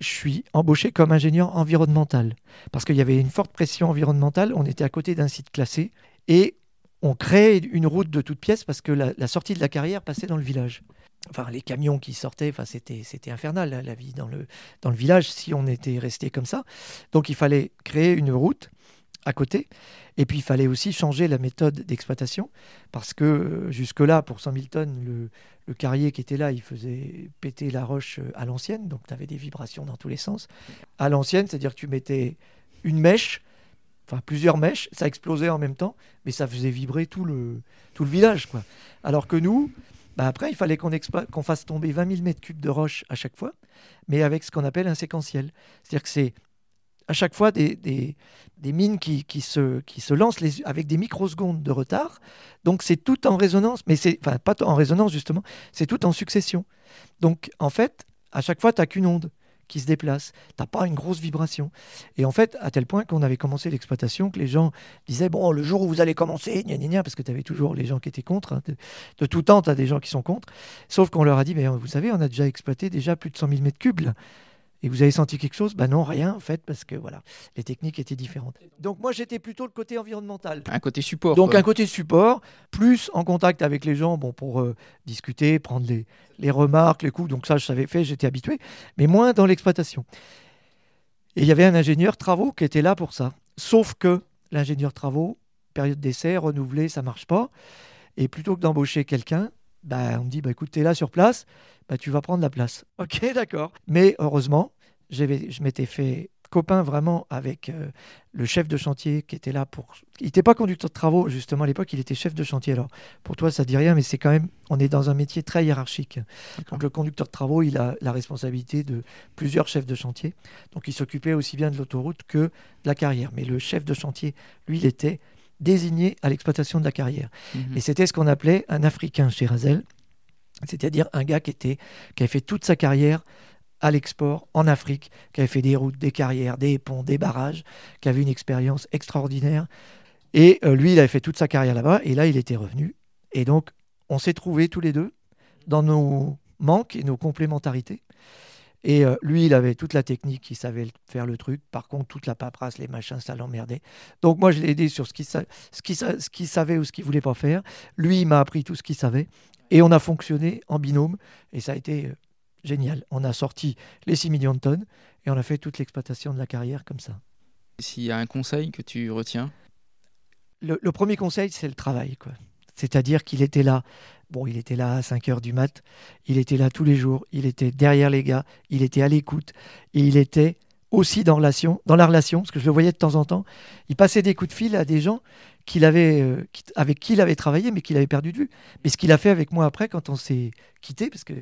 [SPEAKER 2] je suis embauché comme ingénieur environnemental parce qu'il y avait une forte pression environnementale. On était à côté d'un site classé et on créait une route de toutes pièces parce que la, sortie de la carrière passait dans le village. Enfin, les camions qui sortaient, enfin, c'était, c'était infernal la, la vie dans le, dans le village si on était resté comme ça. Donc il fallait créer une route à côté. Et puis il fallait aussi changer la méthode d'exploitation parce que euh, jusque-là, pour 100 000 tonnes, le, le carrier qui était là, il faisait péter la roche euh, à l'ancienne. Donc tu avais des vibrations dans tous les sens. À l'ancienne, c'est-à-dire que tu mettais une mèche, enfin plusieurs mèches, ça explosait en même temps, mais ça faisait vibrer tout le, tout le village. Quoi. Alors que nous, bah après, il fallait qu'on fasse tomber 20 000 mètres cubes de roche à chaque fois, mais avec ce qu'on appelle un séquentiel. C'est-à-dire que c'est à chaque fois des, des, des mines qui, qui, se, qui se lancent les, avec des microsecondes de retard. Donc c'est tout en résonance, mais c'est enfin pas en résonance justement, c'est tout en succession. Donc en fait, à chaque fois, tu n'as qu'une onde qui se déplace. Tu n'as pas une grosse vibration. Et en fait, à tel point qu'on avait commencé l'exploitation, que les gens disaient, bon, le jour où vous allez commencer, gna gna gna, parce que tu avais toujours les gens qui étaient contre. hein, de, de tout temps, tu as des gens qui sont contre. Sauf qu'on leur a dit, mais vous savez, on a déjà exploité déjà plus de 100 000 mètres cubes. Et vous avez senti quelque chose? Ben non, rien en fait, parce que voilà, les techniques étaient différentes. Donc moi, j'étais plutôt le côté environnemental.
[SPEAKER 1] Un côté support.
[SPEAKER 2] Donc
[SPEAKER 1] quoi.
[SPEAKER 2] un côté support, plus en contact avec les gens, bon pour euh, discuter, prendre les, les remarques, les coups. Donc ça, je savais faire, j'étais habitué, mais moins dans l'exploitation. Et il y avait un ingénieur travaux qui était là pour ça. Sauf que l'ingénieur travaux, période d'essai, renouvelé, ça marche pas. Et plutôt que d'embaucher quelqu'un, bah, on me dit, bah, écoute, tu es là sur place, bah, tu vas prendre la place. Ok, d'accord. Mais heureusement, j'avais- je m'étais fait copain vraiment avec euh, le chef de chantier qui était là pour... Il n'était pas conducteur de travaux, justement, à l'époque, il était chef de chantier. Alors, pour toi, ça dit rien, mais c'est quand même... On est dans un métier très hiérarchique. Donc, le conducteur de travaux, il a la responsabilité de plusieurs chefs de chantier. Donc, il s'occupait aussi bien de l'autoroute que de la carrière. Mais le chef de chantier, lui, il était désigné à l'exploitation de la carrière.
[SPEAKER 1] Mhm.
[SPEAKER 2] Et c'était ce qu'on appelait un Africain chez Razel, c'est-à-dire un gars qui, était, qui avait fait toute sa carrière à l'export en Afrique, qui avait fait des routes, des carrières, des ponts, des barrages, qui avait une expérience extraordinaire. Et euh, lui, il avait fait toute sa carrière là-bas, et là, il était revenu. Et donc, on s'est trouvés tous les deux dans nos manques et nos complémentarités. Et euh, lui, il avait toute la technique, il savait faire le truc. Par contre, toute la paperasse, les machins, ça l'emmerdait. Donc moi, je l'ai aidé sur ce qu'il sa- ce qu'il sa- ce qu'il savait ou ce qu'il voulait pas faire. Lui, il m'a appris tout ce qu'il savait. Et on a fonctionné en binôme. Et ça a été euh, génial. On a sorti les 6 millions de tonnes et on a fait toute l'exploitation de la carrière comme ça.
[SPEAKER 1] S'il y a un conseil que tu retiens,
[SPEAKER 2] Le, le premier conseil, c'est le travail. quoi. C'est-à-dire qu'il était là. Bon, il était là à 5 heures du mat. Il était là tous les jours. Il était derrière les gars. Il était à l'écoute. Et il était aussi dans, la relation, parce que je le voyais de temps en temps. Il passait des coups de fil à des gens euh, avec qui il avait travaillé, mais qu'il avait perdu de vue. Mais ce qu'il a fait avec moi après, quand on s'est quitté, parce que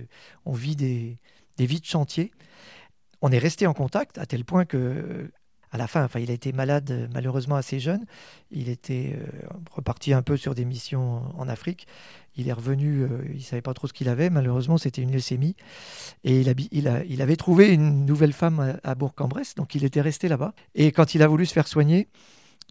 [SPEAKER 2] on vit des, des vies de chantier, on est resté en contact à tel point que, à la fin, enfin, il a été malade euh, malheureusement assez jeune. Il était euh, reparti un peu sur des missions en Afrique. Il est revenu, euh, il savait pas trop ce qu'il avait. Malheureusement, c'était une leucémie. Et il, habi- il, a- il avait trouvé une nouvelle femme à Bourg-en-Bresse, donc il était resté là-bas. Et quand il a voulu se faire soigner,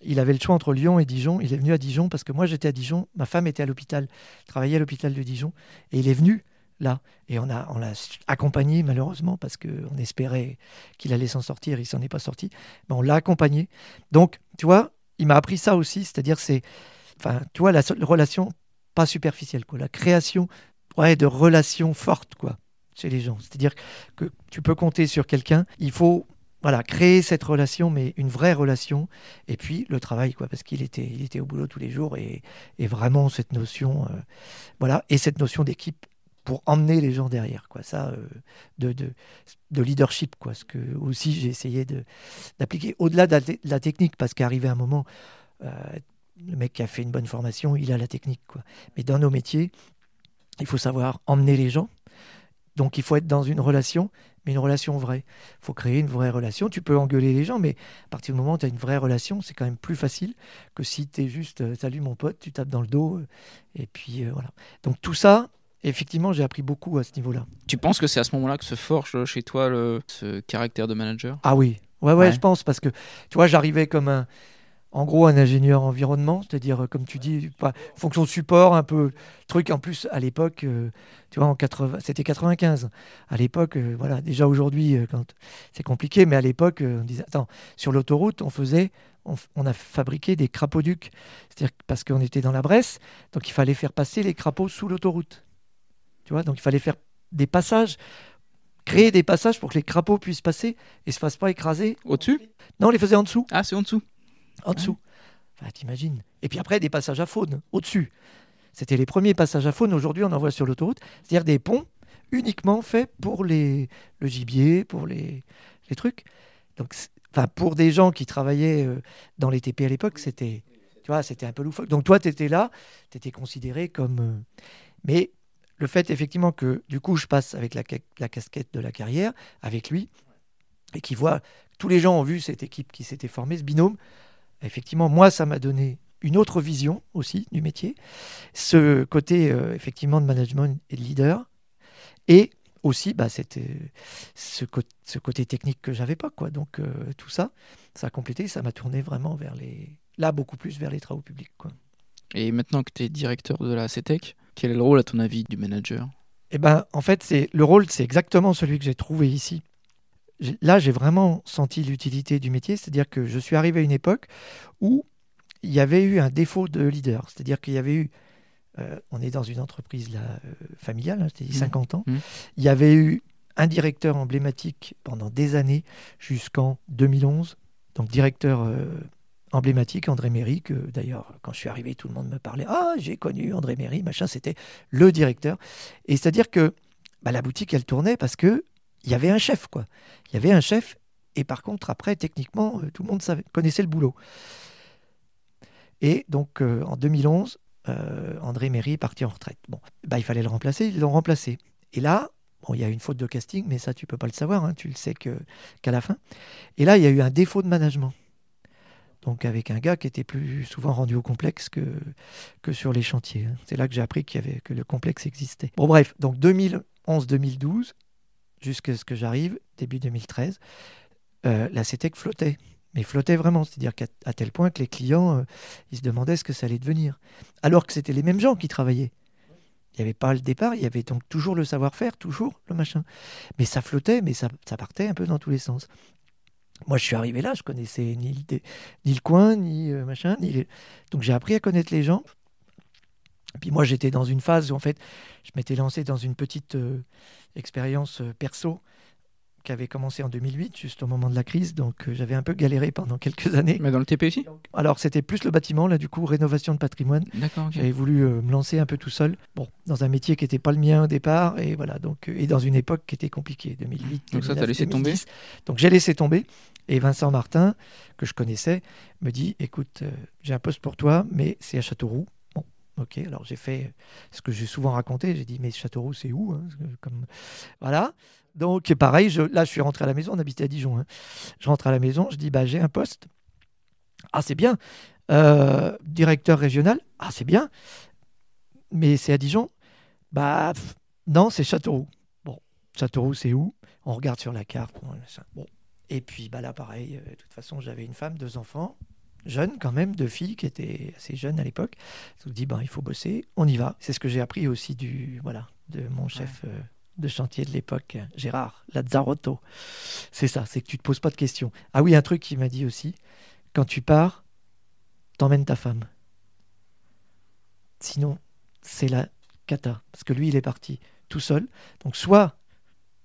[SPEAKER 2] il avait le choix entre Lyon et Dijon. Il est venu à Dijon parce que moi j'étais à Dijon, ma femme était à l'hôpital, travaillait à l'hôpital de Dijon, et il est venu là. Et on a, on l'a accompagné malheureusement parce qu'on espérait qu'il allait s'en sortir. Il s'en est pas sorti, mais on l'a accompagné. Donc, tu vois, il m'a appris ça aussi, c'est-à-dire c'est, enfin, tu la, relation pas superficielle, quoi, la création ouais, de relations fortes, quoi, chez les gens. C'est-à-dire que tu peux compter sur quelqu'un, il faut voilà, créer cette relation, mais une vraie relation, et puis le travail, quoi, parce qu'il était, il était au boulot tous les jours, et, vraiment cette notion, euh, voilà, et cette notion d'équipe pour emmener les gens derrière, quoi, ça, euh, de, de, leadership, quoi, ce que aussi j'ai essayé d'appliquer au-delà de, la technique, parce qu'arrivé un moment, euh, le mec qui a fait une bonne formation, il a la technique, quoi. Mais dans nos métiers, il faut savoir emmener les gens, donc il faut être dans une relation, mais une relation vraie. Il faut créer une vraie relation. Tu peux engueuler les gens, mais à partir du moment où tu as une vraie relation, c'est quand même plus facile que si tu es juste euh, Salut mon pote, tu tapes dans le dos. Et puis voilà. Donc tout ça, effectivement, j'ai appris beaucoup à ce niveau-là.
[SPEAKER 1] Tu penses que c'est à ce moment-là que se forge chez toi le, ce caractère de manager?
[SPEAKER 2] Ah oui. Ouais, ouais, je pense, parce que tu vois, j'arrivais comme un, en gros un ingénieur environnement, c'est-à-dire, comme tu dis, fonction support, un peu truc. En plus, à l'époque, euh, tu vois, en 80, c'était 95. À l'époque, euh, voilà, déjà aujourd'hui, euh, quand c'est compliqué, mais à l'époque, on disait, attends, sur l'autoroute, on faisait, on, a fabriqué des crapauducs, c'est-à-dire parce qu'on était dans la Bresse, donc il fallait faire passer les crapauds sous l'autoroute. Tu vois, donc il fallait faire des passages créer des passages pour que les crapauds puissent passer et se fassent pas écraser.
[SPEAKER 1] Au-dessus?
[SPEAKER 2] Non, on les faisait en dessous.
[SPEAKER 1] Ah, c'est en dessous
[SPEAKER 2] en dessous. Enfin, t'imagines. Et puis après, des passages à faune au-dessus. C'était les premiers passages à faune. Aujourd'hui, on en voit sur l'autoroute. C'est-à-dire des ponts uniquement faits pour les, le gibier, pour les, les trucs. Donc, enfin, pour des gens qui travaillaient euh, dans les TP à l'époque, c'était, tu vois, c'était un peu loufoque. Donc toi, tu étais là, tu étais considéré comme... Euh, mais le fait, effectivement, que du coup, je passe avec la, casquette de la carrière, avec lui, et qui voit... Tous les gens ont vu cette équipe qui s'était formée, ce binôme effectivement, moi, ça m'a donné une autre vision aussi du métier, ce côté euh, effectivement de management et de leader, et aussi bah, ce, ce, côté technique que j'avais pas. Quoi. Donc euh, tout ça, ça a complété, ça m'a tourné vraiment vers les... Là, beaucoup plus vers les travaux publics. Quoi.
[SPEAKER 1] Et maintenant que tu es directeur de la CETEC, quel est le rôle à ton avis du manager?
[SPEAKER 2] Eh ben, en fait, c'est le rôle, c'est exactement celui que j'ai trouvé ici là, j'ai vraiment senti l'utilité du métier, c'est-à-dire que je suis arrivé à une époque où il y avait eu un défaut de leader, c'est-à-dire qu'il y avait eu, euh, on est dans une entreprise là, euh, familiale, hein, c'était 50 mmh. ans, mmh. il y avait eu un directeur emblématique pendant des années, jusqu'en 2011, donc directeur euh, emblématique, André Méry, que d'ailleurs, quand je suis arrivé, tout le monde me parlait, ah, j'ai connu André Méry, machin, c'était le directeur. Et c'est-à-dire que bah, la boutique, elle tournait parce que il y avait un chef, quoi. Il y avait un chef, et par contre, après, techniquement, euh, tout le monde connaissait le boulot. Et donc, euh, en 2011, euh, André Méry est parti en retraite. Bon, bah, il fallait le remplacer, ils l'ont remplacé. Et là, bon, il y a une faute de casting, mais ça, tu peux pas le savoir, hein, tu le sais que, qu'à la fin. Et là, il y a eu un défaut de management. Donc, avec un gars qui était plus souvent rendu au complexe que, sur les chantiers. Hein. C'est là que j'ai appris qu'il avait, que le complexe existait. Bon, bref, donc 2011-2012, jusqu'à ce que j'arrive, début 2013, euh, la CETEC flottait. Mais flottait vraiment, c'est-à-dire qu'à tel point que les clients, euh, ils se demandaient ce que ça allait devenir. Alors que c'était les mêmes gens qui travaillaient. Il n'y avait pas le départ, il y avait donc toujours le savoir-faire, toujours le machin. Mais ça flottait, mais ça, partait un peu dans tous les sens. Moi, je suis arrivé là, je connaissais ni le, ni le coin, ni euh, machin. Ni Donc j'ai appris à connaître les gens. Puis moi, j'étais dans une phase où, en fait, je m'étais lancé dans une petite expérience euh, perso qui avait commencé en 2008, juste au moment de la crise. Donc euh, j'avais un peu galéré pendant quelques années.
[SPEAKER 1] Mais dans le TP aussi?
[SPEAKER 2] Alors c'était plus le bâtiment, là du coup, rénovation de patrimoine.
[SPEAKER 1] D'accord.
[SPEAKER 2] J'avais voulu euh, me lancer un peu tout seul. Bon, dans un métier qui n'était pas le mien au départ, et voilà, donc, et dans une époque qui était compliquée, 2008.
[SPEAKER 1] Donc ça, tu as laissé tomber
[SPEAKER 2] Donc j'ai laissé tomber. Et Vincent Martin, que je connaissais, me dit écoute, j'ai un poste pour toi, mais c'est à Châteauroux. Ok, alors j'ai fait ce que j'ai souvent raconté. J'ai dit, mais Châteauroux, c'est où hein, Comme... Voilà. Donc, pareil, je, là, je suis rentré à la maison. On habitait à Dijon. Hein. Je rentre à la maison. Je dis, bah, j'ai un poste. Ah, c'est bien. Euh, directeur régional. Ah, c'est bien. Mais c'est à Dijon. Bah, non, c'est Châteauroux. Bon, Châteauroux, c'est où? On regarde sur la carte. Bon. Et puis, bah, là, pareil. Euh, de toute façon, j'avais une femme, deux enfants jeune quand même, deux filles qui étaient assez jeunes à l'époque. Je me dis, ben, il faut bosser, on y va. C'est ce que j'ai appris aussi du, voilà, de mon chef euh, de chantier de l'époque, Gérard Lazzarotto. C'est ça, c'est que tu te poses pas de questions. Ah oui, un truc qu'il m'a dit aussi, quand tu pars, t'emmènes ta femme. Sinon, c'est la cata. Parce que lui, il est parti tout seul. Donc, soit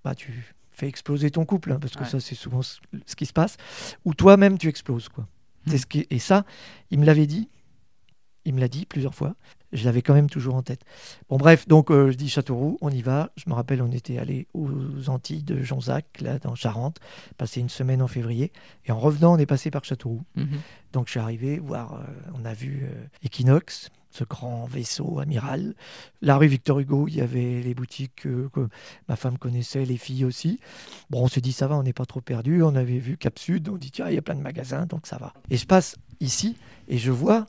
[SPEAKER 2] bah, tu fais exploser ton couple, hein, parce que ça, c'est souvent ce, qui se passe, ou toi-même, tu exploses. Quoi. Hmm. Ce qui, et ça, il me l'avait dit. Il me l'a dit plusieurs fois. Je l'avais quand même toujours en tête. Bon, bref, donc euh, je dis Châteauroux, on y va. Je me rappelle, on était allé aux Antilles de Jonzac, là, dans Charente, passé une semaine en février. Et en revenant, on est passé par Châteauroux. Mhm. Donc je suis arrivé voir, euh, on a vu euh, Equinox, ce grand vaisseau amiral. La rue Victor Hugo, il y avait les boutiques que ma femme connaissait, les filles aussi. Bon, on s'est dit, ça va, on n'est pas trop perdu. On avait vu Cap Sud, on dit, tiens, il y a plein de magasins, donc ça va. Et je passe ici et je vois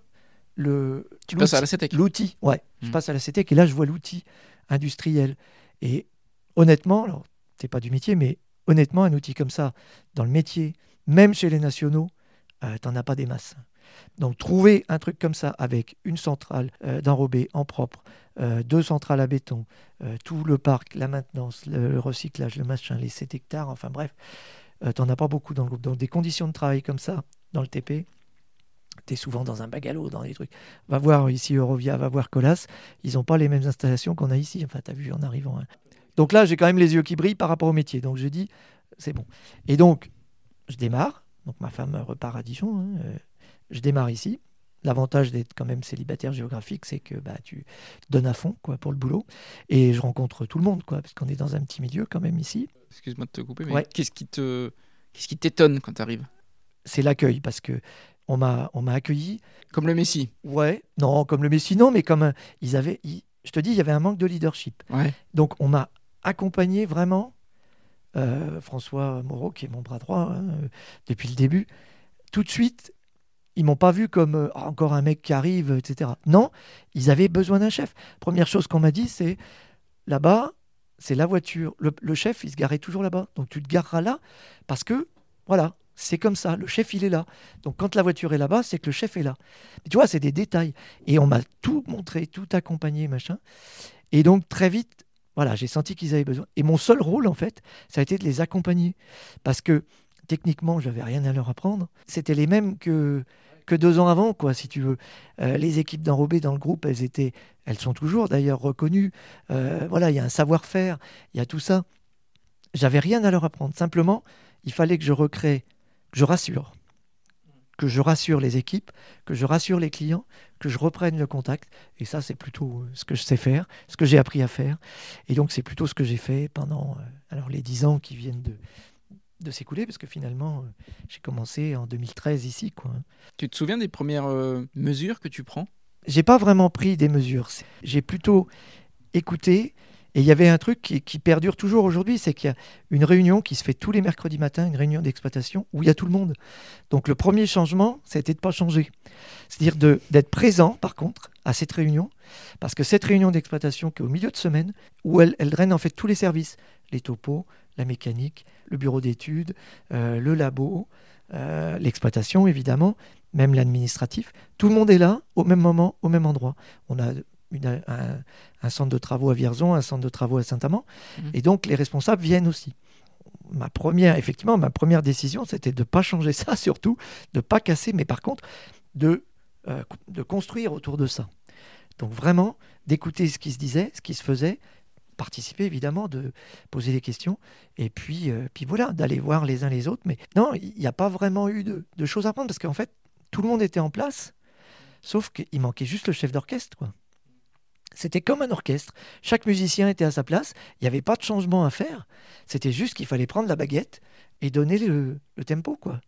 [SPEAKER 2] le.
[SPEAKER 1] Tu passes à la CETEC
[SPEAKER 2] L'outil, ouais. Je hmm. passe à la CETEC et là, je vois l'outil industriel. Et honnêtement, alors, c'est pas du métier, mais honnêtement, un outil comme ça, dans le métier, même chez les nationaux, tu euh, t'en as pas des masses. Donc, trouver un truc comme ça avec une centrale euh, d'enrobé en propre, euh, deux centrales à béton, tout le parc, la maintenance, le, recyclage, le machin, les 7 hectares, enfin bref, t'en as pas beaucoup dans le groupe. Donc, des conditions de travail comme ça, dans le TP, tu es souvent dans un bagalo, dans des trucs. Va voir ici Eurovia, va voir Colas, ils n'ont pas les mêmes installations qu'on a ici. Enfin, tu as vu en arrivant. Hein. Donc là, j'ai quand même les yeux qui brillent par rapport au métier. Donc je dis, c'est bon. Et donc, je démarre. Donc ma femme repart à Dijon. Hein, euh, je démarre ici. L'avantage d'être quand même célibataire géographique, c'est que bah, tu donnes à fond quoi, pour le boulot. Et je rencontre tout le monde, quoi, parce qu'on est dans un petit milieu quand même ici.
[SPEAKER 1] Excuse-moi de te couper, mais qu'est-ce qui te... Qu'est-ce qui t'étonne quand tu arrives
[SPEAKER 2] C'est l'accueil, parce que on m'a on m'a accueilli
[SPEAKER 1] comme le Messie.
[SPEAKER 2] Ouais, non, comme le Messie non, mais comme ils avaient je te dis, il y avait un manque de leadership. Donc on m'a accompagné vraiment euh, François Moreau qui est mon bras droit hein, depuis le début. Tout de suite, ils m'ont pas vu comme euh, encore un mec qui arrive, etc. Non, ils avaient besoin d'un chef. Première chose qu'on m'a dit, c'est là-bas, c'est la voiture. Le, le, chef, il se garait toujours là-bas. Donc tu te gareras là parce que, voilà, c'est comme ça, le chef il est là. Donc quand la voiture est là-bas, c'est que le chef est là. tu vois, c'est des détails. Et on m'a tout montré, tout accompagné, machin. Et donc très vite, voilà, j'ai senti qu'ils avaient besoin. Et mon seul rôle, en fait, ça a été de les accompagner. Parce que techniquement, j'avais rien à leur apprendre. C'était les mêmes que, que deux ans avant, quoi, si tu veux. Euh, les équipes d'enrobés dans le groupe, elles étaient, elles sont toujours d'ailleurs reconnues. Euh, voilà, il y a un savoir-faire, il y a tout ça. J'avais rien à leur apprendre. Simplement, il fallait que je recrée je rassure. Que je rassure les équipes, que je rassure les clients, que je reprenne le contact. Et ça, c'est plutôt euh, ce que je sais faire, ce que j'ai appris à faire. Et donc, c'est plutôt ce que j'ai fait pendant euh, alors les dix ans qui viennent de, de s'écouler, parce que finalement, euh, j'ai commencé en 2013 ici. Quoi.
[SPEAKER 1] Tu te souviens des premières mesures que tu prends?
[SPEAKER 2] J'ai pas vraiment pris des mesures. J'ai plutôt écouté et il y avait un truc qui, perdure toujours aujourd'hui, c'est qu'il y a une réunion qui se fait tous les mercredis matins, une réunion d'exploitation, où il y a tout le monde. Donc le premier changement, c'était de ne pas changer. C'est-à-dire d'être présent, par contre, à cette réunion, parce que cette réunion d'exploitation qui est au milieu de semaine, où elle, elle draine en fait tous les services, les topos, la mécanique, le bureau d'études, euh, le labo, euh, l'exploitation évidemment, même l'administratif. Tout le monde est là au même moment, au même endroit. On a un, centre de travaux à Vierzon, un centre de travaux à Saint-Amand. Mhm. Et donc, les responsables viennent aussi. Ma première, effectivement, ma première décision, c'était de ne pas changer ça, surtout, de ne pas casser, mais par contre, de, euh, de construire autour de ça. Donc, vraiment, d'écouter ce qui se disait, ce qui se faisait, participer évidemment, de poser des questions, et puis, euh, puis voilà, d'aller voir les uns les autres. Mais non, il n'y a pas vraiment eu de, de choses à prendre, parce qu'en fait, tout le monde était en place, sauf qu'il manquait juste le chef d'orchestre, quoi. C'était comme un orchestre. Chaque musicien était à sa place. Il n'y avait pas de changement à faire. C'était juste qu'il fallait prendre la baguette et donner le, tempo, quoi.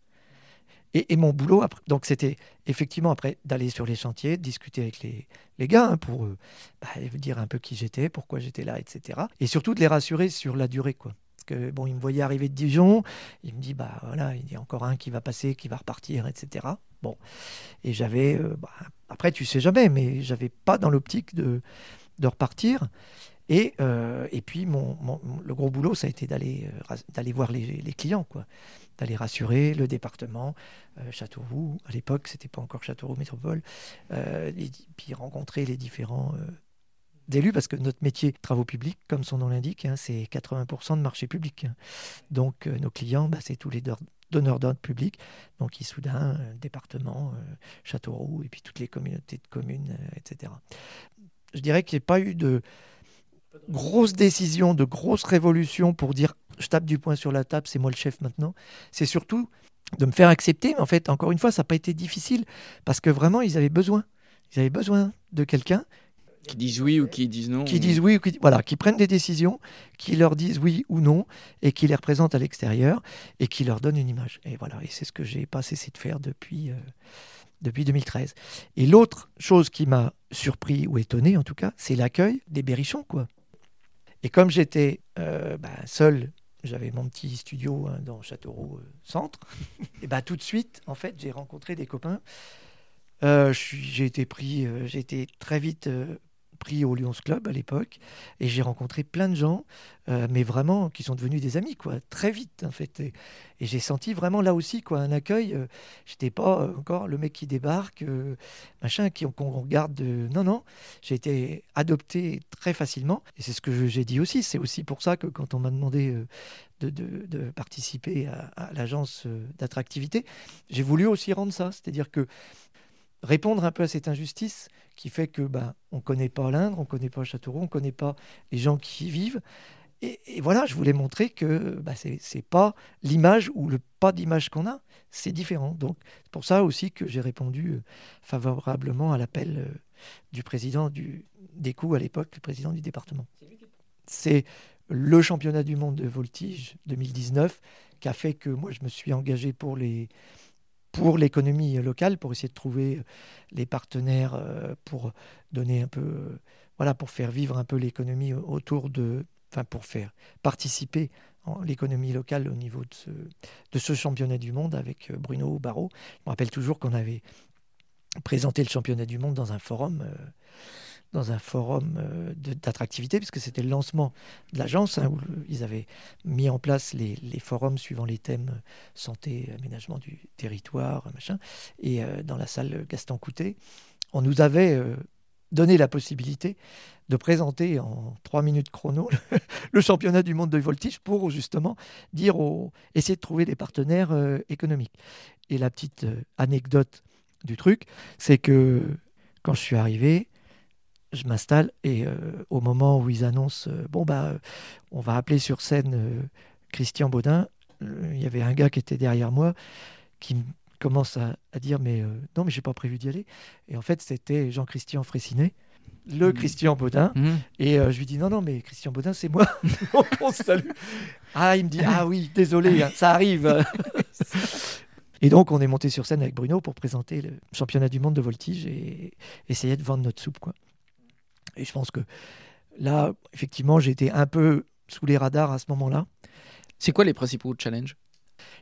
[SPEAKER 2] Et, mon boulot, donc c'était effectivement après d'aller sur les chantiers, discuter avec les, les gars hein, pour euh, bah, dire un peu qui j'étais, pourquoi j'étais là, etc. Et surtout de les rassurer sur la durée, quoi. Bon, il me voyait arriver de Dijon, il me dit bah voilà, il y a encore un qui va passer, qui va repartir, etc. Bon, et j'avais euh, bah, après, tu sais jamais, mais j'avais pas dans l'optique de, de repartir. Et, euh, et puis, mon, le gros boulot, ça a été d'aller euh, d'aller voir les, clients, quoi, d'aller rassurer le département, Châteauroux. À l'époque, c'était pas encore Châteauroux Métropole. et puis rencontrer les différents d'élus, parce que notre métier, travaux publics, comme son nom l'indique, hein, c'est 80% de marché public. Donc, nos clients, bah, c'est tous les donneurs d'ordre public, donc Issoudun, euh, département, euh, Châteauroux, et puis toutes les communautés de communes, euh, etc. je dirais qu'il n'y a pas eu de grosses décisions, de grosses révolutions pour dire je tape du poing sur la table, c'est moi le chef maintenant. C'est surtout de me faire accepter. Mais en fait, encore une fois, ça n'a pas été difficile parce que vraiment, ils avaient besoin. Ils avaient besoin de quelqu'un.
[SPEAKER 1] Qui disent oui ou qui disent non.
[SPEAKER 2] Qui disent oui ou qui, voilà, qui prennent des décisions, qui leur disent oui ou non et qui les représentent à l'extérieur et qui leur donnent une image. Et voilà, et c'est ce que j'ai pas cessé de faire depuis, euh, depuis 2013. Et l'autre chose qui m'a surpris ou étonné, en tout cas, c'est l'accueil des berrichons, quoi. Et comme j'étais euh, bah, seul j'avais mon petit studio hein, dans Châteauroux euh, Centre. et bah tout de suite, en fait, j'ai rencontré des copains. Euh, j'ai été pris, euh, j'ai été très vite pris au Lions Club à l'époque et j'ai rencontré plein de gens, euh, mais vraiment qui sont devenus des amis, quoi, très vite en fait. Et, j'ai senti vraiment là aussi quoi un accueil. Euh, j'étais pas euh, encore le mec qui débarque, machin, qui qu'on regarde. De... Non, non, j'ai été adopté très facilement et c'est ce que j'ai dit aussi. C'est aussi pour ça que quand on m'a demandé de, participer à l'agence d'attractivité, j'ai voulu aussi rendre ça, c'est-à-dire que répondre un peu à cette injustice qui fait que ben, on ne connaît pas l'Indre, on ne connaît pas Châteauroux, on ne connaît pas les gens qui y vivent. Et, voilà, je voulais montrer que ben, ce n'est pas l'image ou le pas d'image qu'on a, c'est différent. Donc c'est pour ça aussi que j'ai répondu euh, favorablement à l'appel euh, du président du, des coups à l'époque, le président du département. C'est le championnat du monde de voltige 2019 qui a fait que moi je me suis engagé pour les pour l'économie locale, pour essayer de trouver les partenaires euh, pour donner un peu, euh, voilà, pour faire vivre un peu l'économie autour de, enfin pour faire participer l'économie locale au niveau de ce, championnat du monde avec euh, Bruno Barrault. Je me rappelle toujours qu'on avait présenté le championnat du monde dans un forum dans un forum euh, d'attractivité, puisque c'était le lancement de l'agence, hein, où ils avaient mis en place les, forums suivant les thèmes euh, santé, aménagement du territoire, machin. Et euh, dans la salle Gaston Coutet, on nous avait donné la possibilité de présenter en trois minutes chrono le championnat du monde de voltige pour justement dire essayer de trouver des partenaires économiques. Et la petite anecdote du truc, c'est que quand je suis arrivé, je m'installe et euh, au moment où ils annoncent euh, bon bah euh, on va appeler sur scène Christian Baudin, il y avait un gars qui était derrière moi qui commence à, dire mais non mais j'ai pas prévu d'y aller et en fait c'était Jean-Christian Fressinet le mmh. Christian Baudin mmh. et je lui dis non non mais Christian Baudin c'est moi on se salue ah il me dit ah oui désolé hein, ça arrive Et donc, on est monté sur scène avec Bruno pour présenter le championnat du monde de voltige et essayer de vendre notre soupe. Quoi. Et je pense que là, effectivement, j'étais un peu sous les radars à ce moment-là.
[SPEAKER 1] C'est quoi les principaux challenges?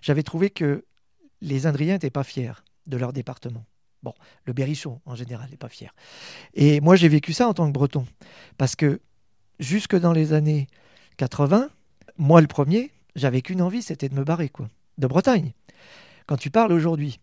[SPEAKER 2] J'avais trouvé que les Indriens n'étaient pas fiers de leur département. Bon, le Berrichon, en général, n'est pas fier. Et moi, j'ai vécu ça en tant que breton. Parce que jusque dans les années 80, moi, le premier, j'avais qu'une envie, c'était de me barrer, quoi. De Bretagne. Quand tu parles aujourd'hui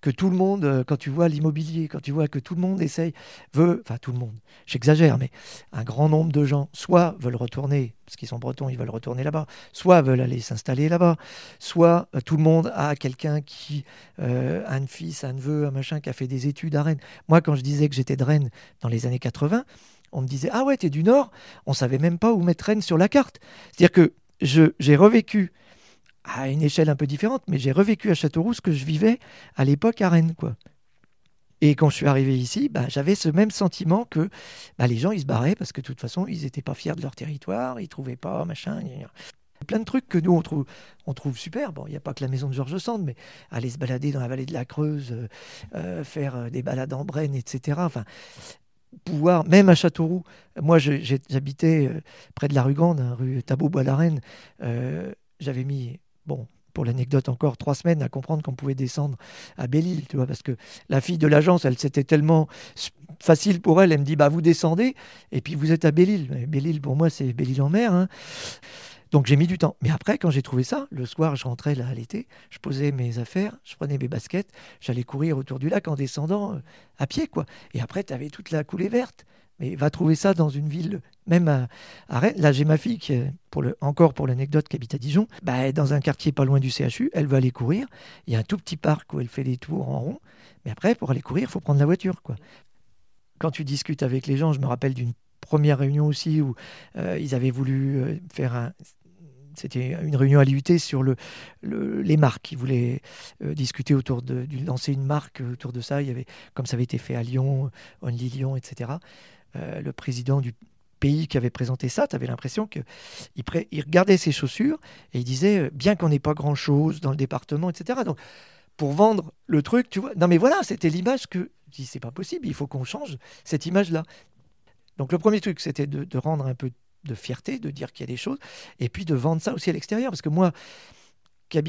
[SPEAKER 2] que tout le monde, euh, quand tu vois l'immobilier, quand tu vois que tout le monde essaye, veut, enfin tout le monde, j'exagère, mais un grand nombre de gens, soit veulent retourner, parce qu'ils sont bretons, ils veulent retourner là-bas, soit veulent aller s'installer là-bas, soit euh, tout le monde a quelqu'un qui, euh, un fils, un neveu, un machin, qui a fait des études à Rennes. Moi, quand je disais que j'étais de Rennes dans les années 80, on me disait Ah ouais, t'es du Nord On savait même pas où mettre Rennes sur la carte. C'est-à-dire que j'ai revécu à une échelle un peu différente, mais j'ai revécu à Châteauroux ce que je vivais à l'époque à Rennes. Quoi. Et quand je suis arrivé ici, bah, j'avais ce même sentiment que bah, les gens, ils se barraient parce que de toute façon, ils n'étaient pas fiers de leur territoire, ils trouvaient pas, machin. Plein de trucs que nous, on trouve, on trouve super. Bon, il n'y a pas que la maison de Georges Sand, mais aller se balader dans la vallée de la Creuse, euh, euh, faire euh, des balades en Brenne, etc. Enfin, pouvoir, même à Châteauroux, moi j'habitais près de la rue Grande, hein, rue Tabot-Bois-la-Reine, j'avais mis Bon, pour l'anecdote encore, trois semaines à comprendre qu'on pouvait descendre à Belle-Île, tu vois, parce que la fille de l'agence, elle c'était tellement facile pour elle, elle me dit, bah vous descendez, et puis vous êtes à Belle-Île. Belle-Île, pour moi, c'est Belle-Île en mer. Hein. Donc j'ai mis du temps. Mais après, quand j'ai trouvé ça, le soir, je rentrais là à l'été, je posais mes affaires, je prenais mes baskets, j'allais courir autour du lac en descendant euh, à pied, quoi. Et après, tu avais toute la coulée verte. Mais va trouver ça dans une ville, même à, Rennes. Là, j'ai ma fille, qui, pour le, encore pour l'anecdote, qui habite à Dijon, bah, dans un quartier pas loin du CHU. Elle va aller courir. Il y a un tout petit parc où elle fait des tours en rond. Mais après, pour aller courir, il faut prendre la voiture. quoi. quand tu discutes avec les gens, je me rappelle d'une première réunion aussi où euh, ils avaient voulu euh, faire un. C'était une réunion à l'IUT sur le, les marques. Ils voulaient euh, discuter autour de, lancer une marque autour de ça. Il y avait, comme ça avait été fait à Lyon, Only Lyon, etc. le président du pays qui avait présenté ça, tu avais l'impression qu'il il regardait ses chaussures et il disait, bien qu'on n'ait pas grand-chose dans le département, etc. Donc, pour vendre le truc, tu vois. Non, mais voilà, c'était l'image que je dis, c'est pas possible, il faut qu'on change cette image-là. Donc le premier truc, c'était de, rendre un peu de fierté, de dire qu'il y a des choses, et puis de vendre ça aussi à l'extérieur. Parce que moi, qui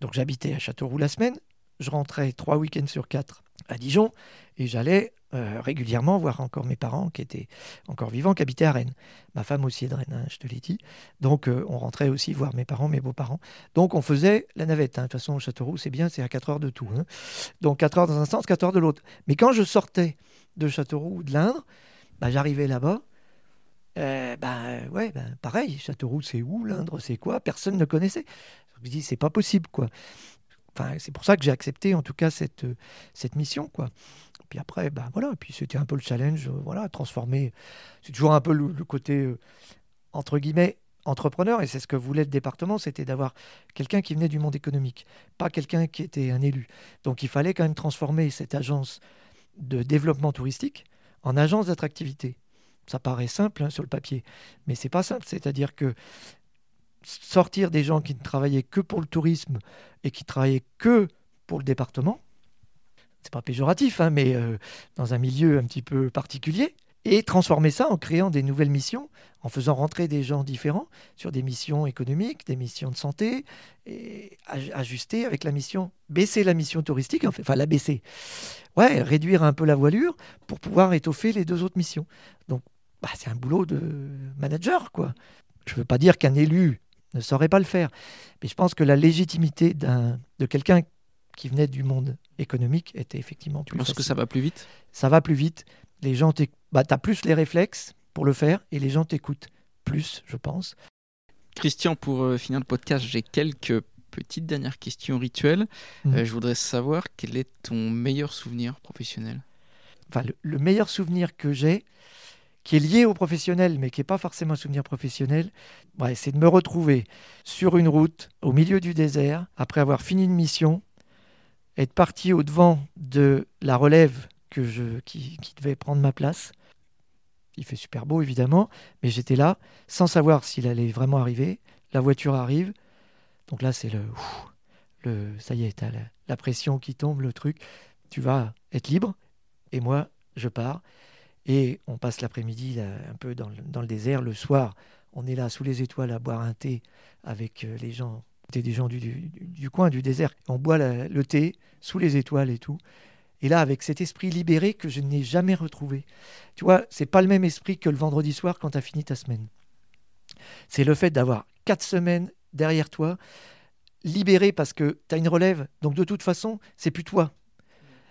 [SPEAKER 2] donc j'habitais à Châteauroux la semaine, je rentrais trois week-ends sur quatre à Dijon, et j'allais euh, régulièrement voir encore mes parents qui étaient encore vivants, qui habitaient à Rennes. Ma femme aussi est de Rennes, hein, je te l'ai dit. Donc euh, on rentrait aussi voir mes parents, mes beaux-parents. Donc on faisait la navette. Hein. De toute façon, Châteauroux, c'est bien, c'est à 4 heures de tout. Hein. Donc 4 heures dans un sens, 4 heures de l'autre. Mais quand je sortais de Châteauroux ou de l'Indre, bah, j'arrivais là-bas. Bah, ouais, bah, pareil, Châteauroux, c'est où? L'Indre, c'est quoi? Personne ne connaissait. Je me dis, c'est pas possible, quoi. Enfin, c'est pour ça que j'ai accepté, en tout cas, cette, cette mission, quoi. Puis après, bah voilà, puis c'était un peu le challenge, euh, voilà, transformer. C'est toujours un peu le, côté euh, entre guillemets entrepreneur, et c'est ce que voulait le département, c'était d'avoir quelqu'un qui venait du monde économique, pas quelqu'un qui était un élu. Donc il fallait quand même transformer cette agence de développement touristique en agence d'attractivité. Ça paraît simple hein, sur le papier, mais c'est pas simple. C'est-à-dire que sortir des gens qui ne travaillaient que pour le tourisme et qui travaillaient que pour le département, c'est pas péjoratif, hein, mais euh, dans un milieu un petit peu particulier, et transformer ça en créant des nouvelles missions, en faisant rentrer des gens différents sur des missions économiques, des missions de santé, et ajuster avec la mission, baisser la mission touristique, enfin la baisser. Ouais, réduire un peu la voilure pour pouvoir étoffer les deux autres missions. Donc, bah, c'est un boulot de manager, quoi. Je ne veux pas dire qu'un élu ne saurait pas le faire, mais je pense que la légitimité de quelqu'un qui venait du monde économique était effectivement plus. Tu
[SPEAKER 1] penses que ça va plus vite?
[SPEAKER 2] Ça va plus vite. Les gens bah, tu as plus les réflexes pour le faire et les gens t'écoutent plus, je pense.
[SPEAKER 1] Christian, pour euh, finir le podcast, j'ai quelques petites dernières questions rituelles. Mmh. Euh, je voudrais savoir quel est ton meilleur souvenir professionnel?
[SPEAKER 2] Enfin, le, meilleur souvenir que j'ai, qui est lié au professionnel, mais qui n'est pas forcément un souvenir professionnel, ouais, c'est de me retrouver sur une route, au milieu du désert, après avoir fini une mission, être parti au devant de la relève que je, qui, devait prendre ma place. Il fait super beau évidemment, mais j'étais là sans savoir s'il allait vraiment arriver. La voiture arrive, donc là c'est le, le, ça y est, as la, pression qui tombe, le truc. Tu vas être libre, et moi je pars. Et on passe l'après-midi un peu dans le, dans le, désert. Le soir, on est là sous les étoiles à boire un thé avec euh, les gens des gens du, coin, du désert. On boit le thé sous les étoiles et tout. Et là, avec cet esprit libéré que je n'ai jamais retrouvé. Tu vois, c'est pas le même esprit que le vendredi soir quand tu as fini ta semaine. C'est le fait d'avoir quatre semaines derrière toi, libéré parce que tu as une relève. Donc de toute façon, c'est plus toi.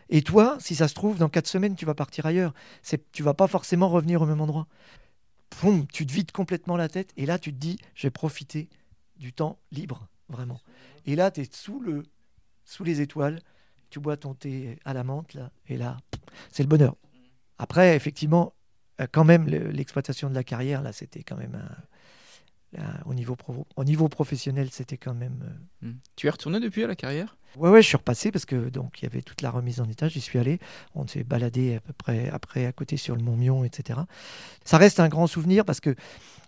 [SPEAKER 2] Et toi, si ça se trouve, dans quatre semaines, tu vas partir ailleurs. C'est, tu vas pas forcément revenir au même endroit. tu te vides complètement la tête. Et là, tu te dis, je vais profiter du temps libre vraiment. Et là, tu es sous, le, sous les étoiles, tu bois ton thé à la menthe, là, et là, c'est le bonheur. Après, effectivement, euh, quand même, l'exploitation de la carrière, là, c'était quand même au, niveau au niveau professionnel, c'était quand même.
[SPEAKER 1] Euh, hmm. Tu es retourné depuis à la carrière?
[SPEAKER 2] Ouais, ouais, je suis repassé parce que donc il y avait toute la remise en état. J'y suis allé. On s'est baladé à peu près après à côté sur le Mont Mion, etc. Ça reste un grand souvenir parce que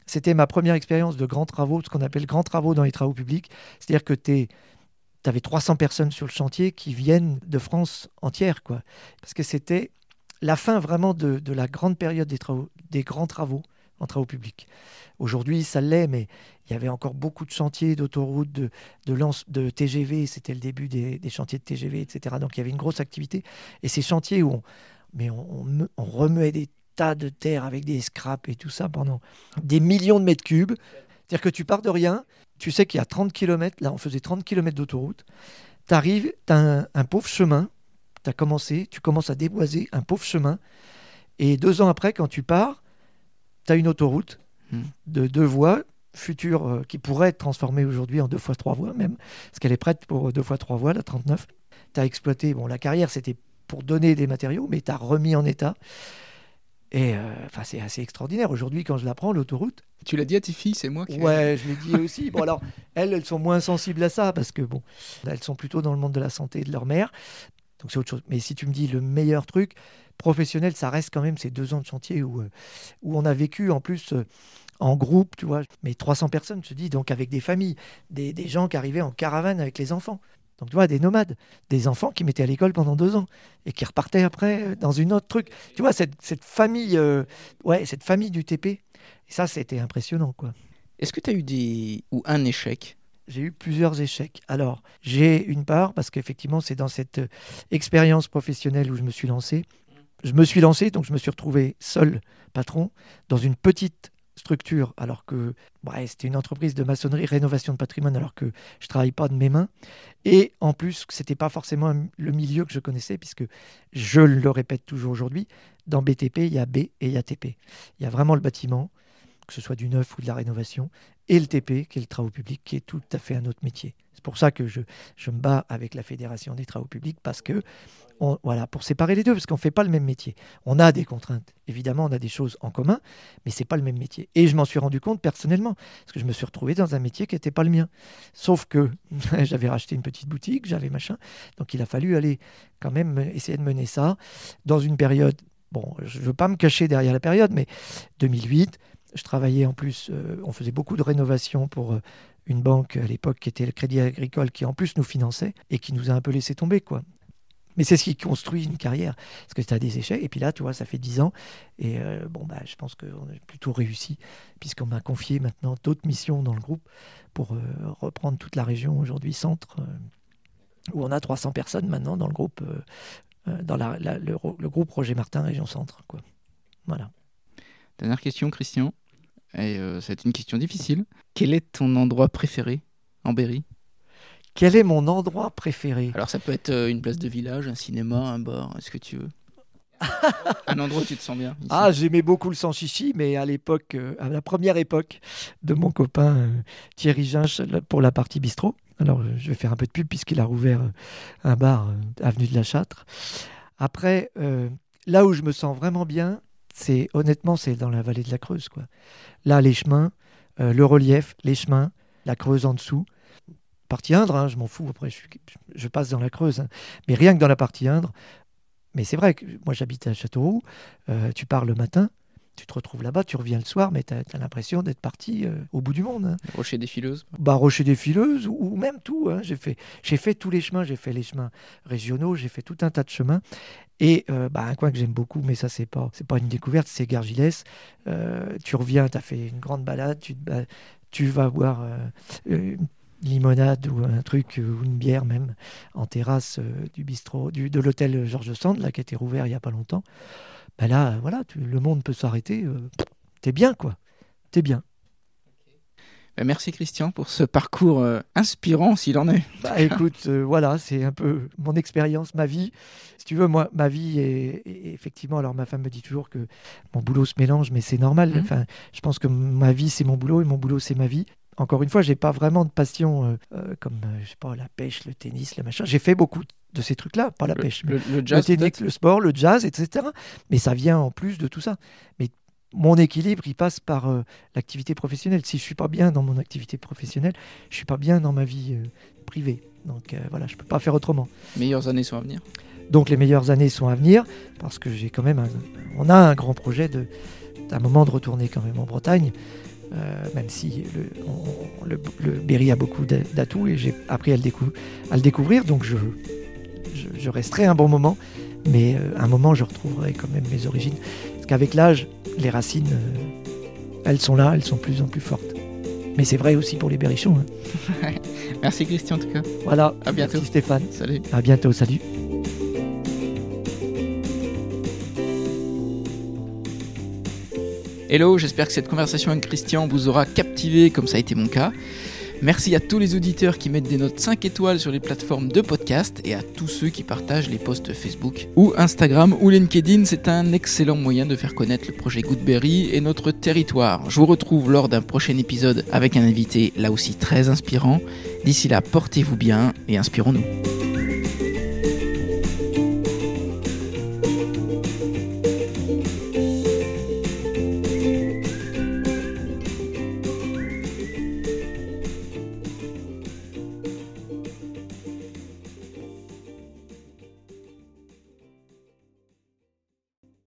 [SPEAKER 2] c'était ma première expérience de grands travaux, ce qu'on appelle grands travaux dans les travaux publics. C'est-à-dire que tu avais 300 personnes sur le chantier qui viennent de France entière, quoi. Parce que c'était la fin vraiment de, la grande période des, travaux, des grands travaux en travaux publics. Aujourd'hui, ça l'est, mais il y avait encore beaucoup de chantiers d'autoroutes, de, de, de TGV, c'était le début des, chantiers de TGV, etc. Donc il y avait une grosse activité. Et ces chantiers où on, mais on, on remuait des tas de terre avec des scraps et tout ça pendant des millions de mètres cubes. C'est-à-dire que tu pars de rien, tu sais qu'il y a 30 km, là on faisait 30 km d'autoroute, tu arrives, tu as un, pauvre chemin, tu as commencé, tu commences à déboiser un pauvre chemin, et deux ans après, quand tu pars, tu as une autoroute hmm. de deux voies future euh, qui pourrait être transformée aujourd'hui en deux fois trois voies même, parce qu'elle est prête pour deux fois trois voies, la 39. Tu as exploité, bon la carrière c'était pour donner des matériaux, mais tu as remis en état. Et euh, enfin, c'est assez extraordinaire. Aujourd'hui, quand je la prends, l'autoroute.
[SPEAKER 1] Tu l'as dit à tes filles, c'est moi qui.
[SPEAKER 2] Ouais, je l'ai dit aussi. Bon, alors, elles, elles sont moins sensibles à ça parce que, bon, elles sont plutôt dans le monde de la santé de leur mère. Donc, c'est autre chose. Mais si tu me dis le meilleur truc professionnel, ça reste quand même ces deux ans de chantier où, euh, où on a vécu en plus. Euh, en groupe, tu vois, mais 300 personnes, je te dis, donc avec des familles, des, des gens qui arrivaient en caravane avec les enfants. Donc, tu vois, des nomades, des enfants qui mettaient à l'école pendant deux ans et qui repartaient après euh, dans une autre truc. Tu vois, cette, cette famille, euh, ouais, cette famille du TP. Et ça, c'était impressionnant, quoi.
[SPEAKER 1] Est-ce que tu as eu des ou un échec?
[SPEAKER 2] J'ai eu plusieurs échecs. Alors, j'ai une part, parce qu'effectivement, c'est dans cette euh, expérience professionnelle où je me suis lancé. Je me suis lancé, donc je me suis retrouvé seul patron dans une petite structure, alors que ouais, c'était une entreprise de maçonnerie, rénovation de patrimoine, alors que je travaille pas de mes mains. Et en plus, c'était pas forcément le milieu que je connaissais, puisque je le répète toujours aujourd'hui, dans BTP, il y a B et il y a TP. Il y a vraiment le bâtiment, que ce soit du neuf ou de la rénovation, et le TP, qui est le travaux public, qui est tout à fait un autre métier. C'est pour ça que je, je me bats avec la Fédération des travaux publics, parce que voilà, pour séparer les deux, parce qu'on ne fait pas le même métier. On a des contraintes, évidemment, on a des choses en commun, mais c'est pas le même métier. Et je m'en suis rendu compte personnellement, parce que je me suis retrouvé dans un métier qui n'était pas le mien. Sauf que j'avais racheté une petite boutique, j'avais machin, donc il a fallu aller quand même essayer de mener ça dans une période. Bon, je ne veux pas me cacher derrière la période, mais 2008, je travaillais en plus, euh, on faisait beaucoup de rénovations pour euh, une banque à l'époque qui était le Crédit Agricole, qui en plus nous finançait et qui nous a un peu laissé tomber, quoi. Mais c'est ce qui construit une carrière. Parce que tu as des échecs. Et puis là, tu vois, ça fait 10 ans. Et euh, bon, bah, je pense qu'on a plutôt réussi, puisqu'on m'a confié maintenant d'autres missions dans le groupe pour reprendre toute la région aujourd'hui, centre, où on a 300 personnes maintenant dans le groupe, dans le, le groupe Roger Martin, région centre. Quoi. Voilà.
[SPEAKER 1] Dernière question, Christian. Et euh, c'est une question difficile. Quel est ton endroit préféré en Berry
[SPEAKER 2] Quel est mon endroit préféré?
[SPEAKER 1] Alors ça peut être euh, une place de village, un cinéma, un bar, ce que tu veux? un endroit où tu te sens bien. ici.
[SPEAKER 2] Ah, j'aimais beaucoup le sanchichi, mais à l'époque, euh, à la première époque de mon copain euh, Thierry Ginche là, pour la partie bistrot. Alors, euh, je vais faire un peu de pub puisqu'il a rouvert euh, un bar euh, avenue de la Châtre. Après, euh, là où je me sens vraiment bien, c'est honnêtement, c'est dans la vallée de la Creuse, quoi. Là, les chemins, euh, le relief, les chemins, la Creuse en dessous. Partie Indre, hein, je m'en fous. Après, je, passe dans la Creuse, hein. mais rien que dans la partie Indre. Mais c'est vrai que moi, j'habite à Châteauroux. Euh, tu pars le matin, tu te retrouves là-bas, tu reviens le soir, mais tu as, l'impression d'être parti euh, au bout du monde. hein.
[SPEAKER 1] Rocher des fileuses.
[SPEAKER 2] Bah, Rocher des Fileuses ou, ou même tout. hein. J'ai fait, j'ai fait tous les chemins, j'ai fait les chemins régionaux, j'ai fait tout un tas de chemins. Et euh, bah, un coin que j'aime beaucoup, mais ça, c'est pas, c'est pas une découverte, c'est Gargilès. Euh, tu reviens, tu as fait une grande balade, tu, tu vas boire une limonade ou un truc, ou une bière même, en terrasse du bistrot, du, de l'hôtel Georges Sand, là, qui a été rouvert il n'y a pas longtemps. Bah là, voilà, tu- le monde peut s'arrêter. euh, T'es bien, quoi. T'es bien.
[SPEAKER 1] Ben, merci Christian pour ce parcours euh, inspirant s'il en est.
[SPEAKER 2] Bah écoute, euh, voilà, c'est un peu mon expérience, ma vie. Si tu veux, moi, ma vie est, est- effectivement. Alors, ma femme me dit toujours que mon boulot se mélange, mais c'est normal.
[SPEAKER 1] Mhm.
[SPEAKER 2] Enfin, je pense que ma vie c'est mon boulot et mon boulot c'est ma vie. Encore une fois, j'ai pas vraiment de passion euh, euh, comme euh, je sais pas la pêche, le tennis, le machin. J'ai fait beaucoup de ces trucs-là, pas la
[SPEAKER 1] Le,
[SPEAKER 2] pêche,
[SPEAKER 1] le- le
[SPEAKER 2] le
[SPEAKER 1] jazz
[SPEAKER 2] tennis, le sport, le jazz, etc. Mais ça vient en plus de tout ça. Mais mon équilibre, il passe par euh, l'activité professionnelle. Si je suis pas bien dans mon activité professionnelle, je suis pas bien dans ma vie euh, privée. Donc euh, voilà, je peux pas faire autrement.
[SPEAKER 1] meilleures années sont à venir.
[SPEAKER 2] Donc les meilleures années sont à venir parce que j'ai quand même un, on a un grand projet de d'un moment de retourner quand même en Bretagne. Euh, même si le, on- le, le Berry a beaucoup d'a- d'atouts et j'ai appris à le, décou- à le découvrir, donc je, je, je resterai un bon moment, mais euh, un moment je retrouverai quand même mes origines. Parce qu'avec l'âge, les racines, euh, elles sont là, elles sont de plus en plus fortes. Mais c'est vrai aussi pour les berrichons. hein.
[SPEAKER 1] Merci Christian en tout cas.
[SPEAKER 2] Voilà,
[SPEAKER 1] À bientôt.
[SPEAKER 2] Merci Stéphane.
[SPEAKER 1] Salut.
[SPEAKER 2] À bientôt, salut.
[SPEAKER 1] Hello, j'espère que cette conversation avec Christian vous aura captivé comme ça a été mon cas. Merci à tous les auditeurs qui mettent des notes 5 étoiles sur les plateformes de podcast et à tous ceux qui partagent les posts Facebook ou Instagram ou LinkedIn. C'est un excellent moyen de faire connaître le projet Goodberry et notre territoire. Je vous retrouve lors d'un prochain épisode avec un invité là aussi très inspirant. D'ici là, portez-vous bien et inspirons-nous.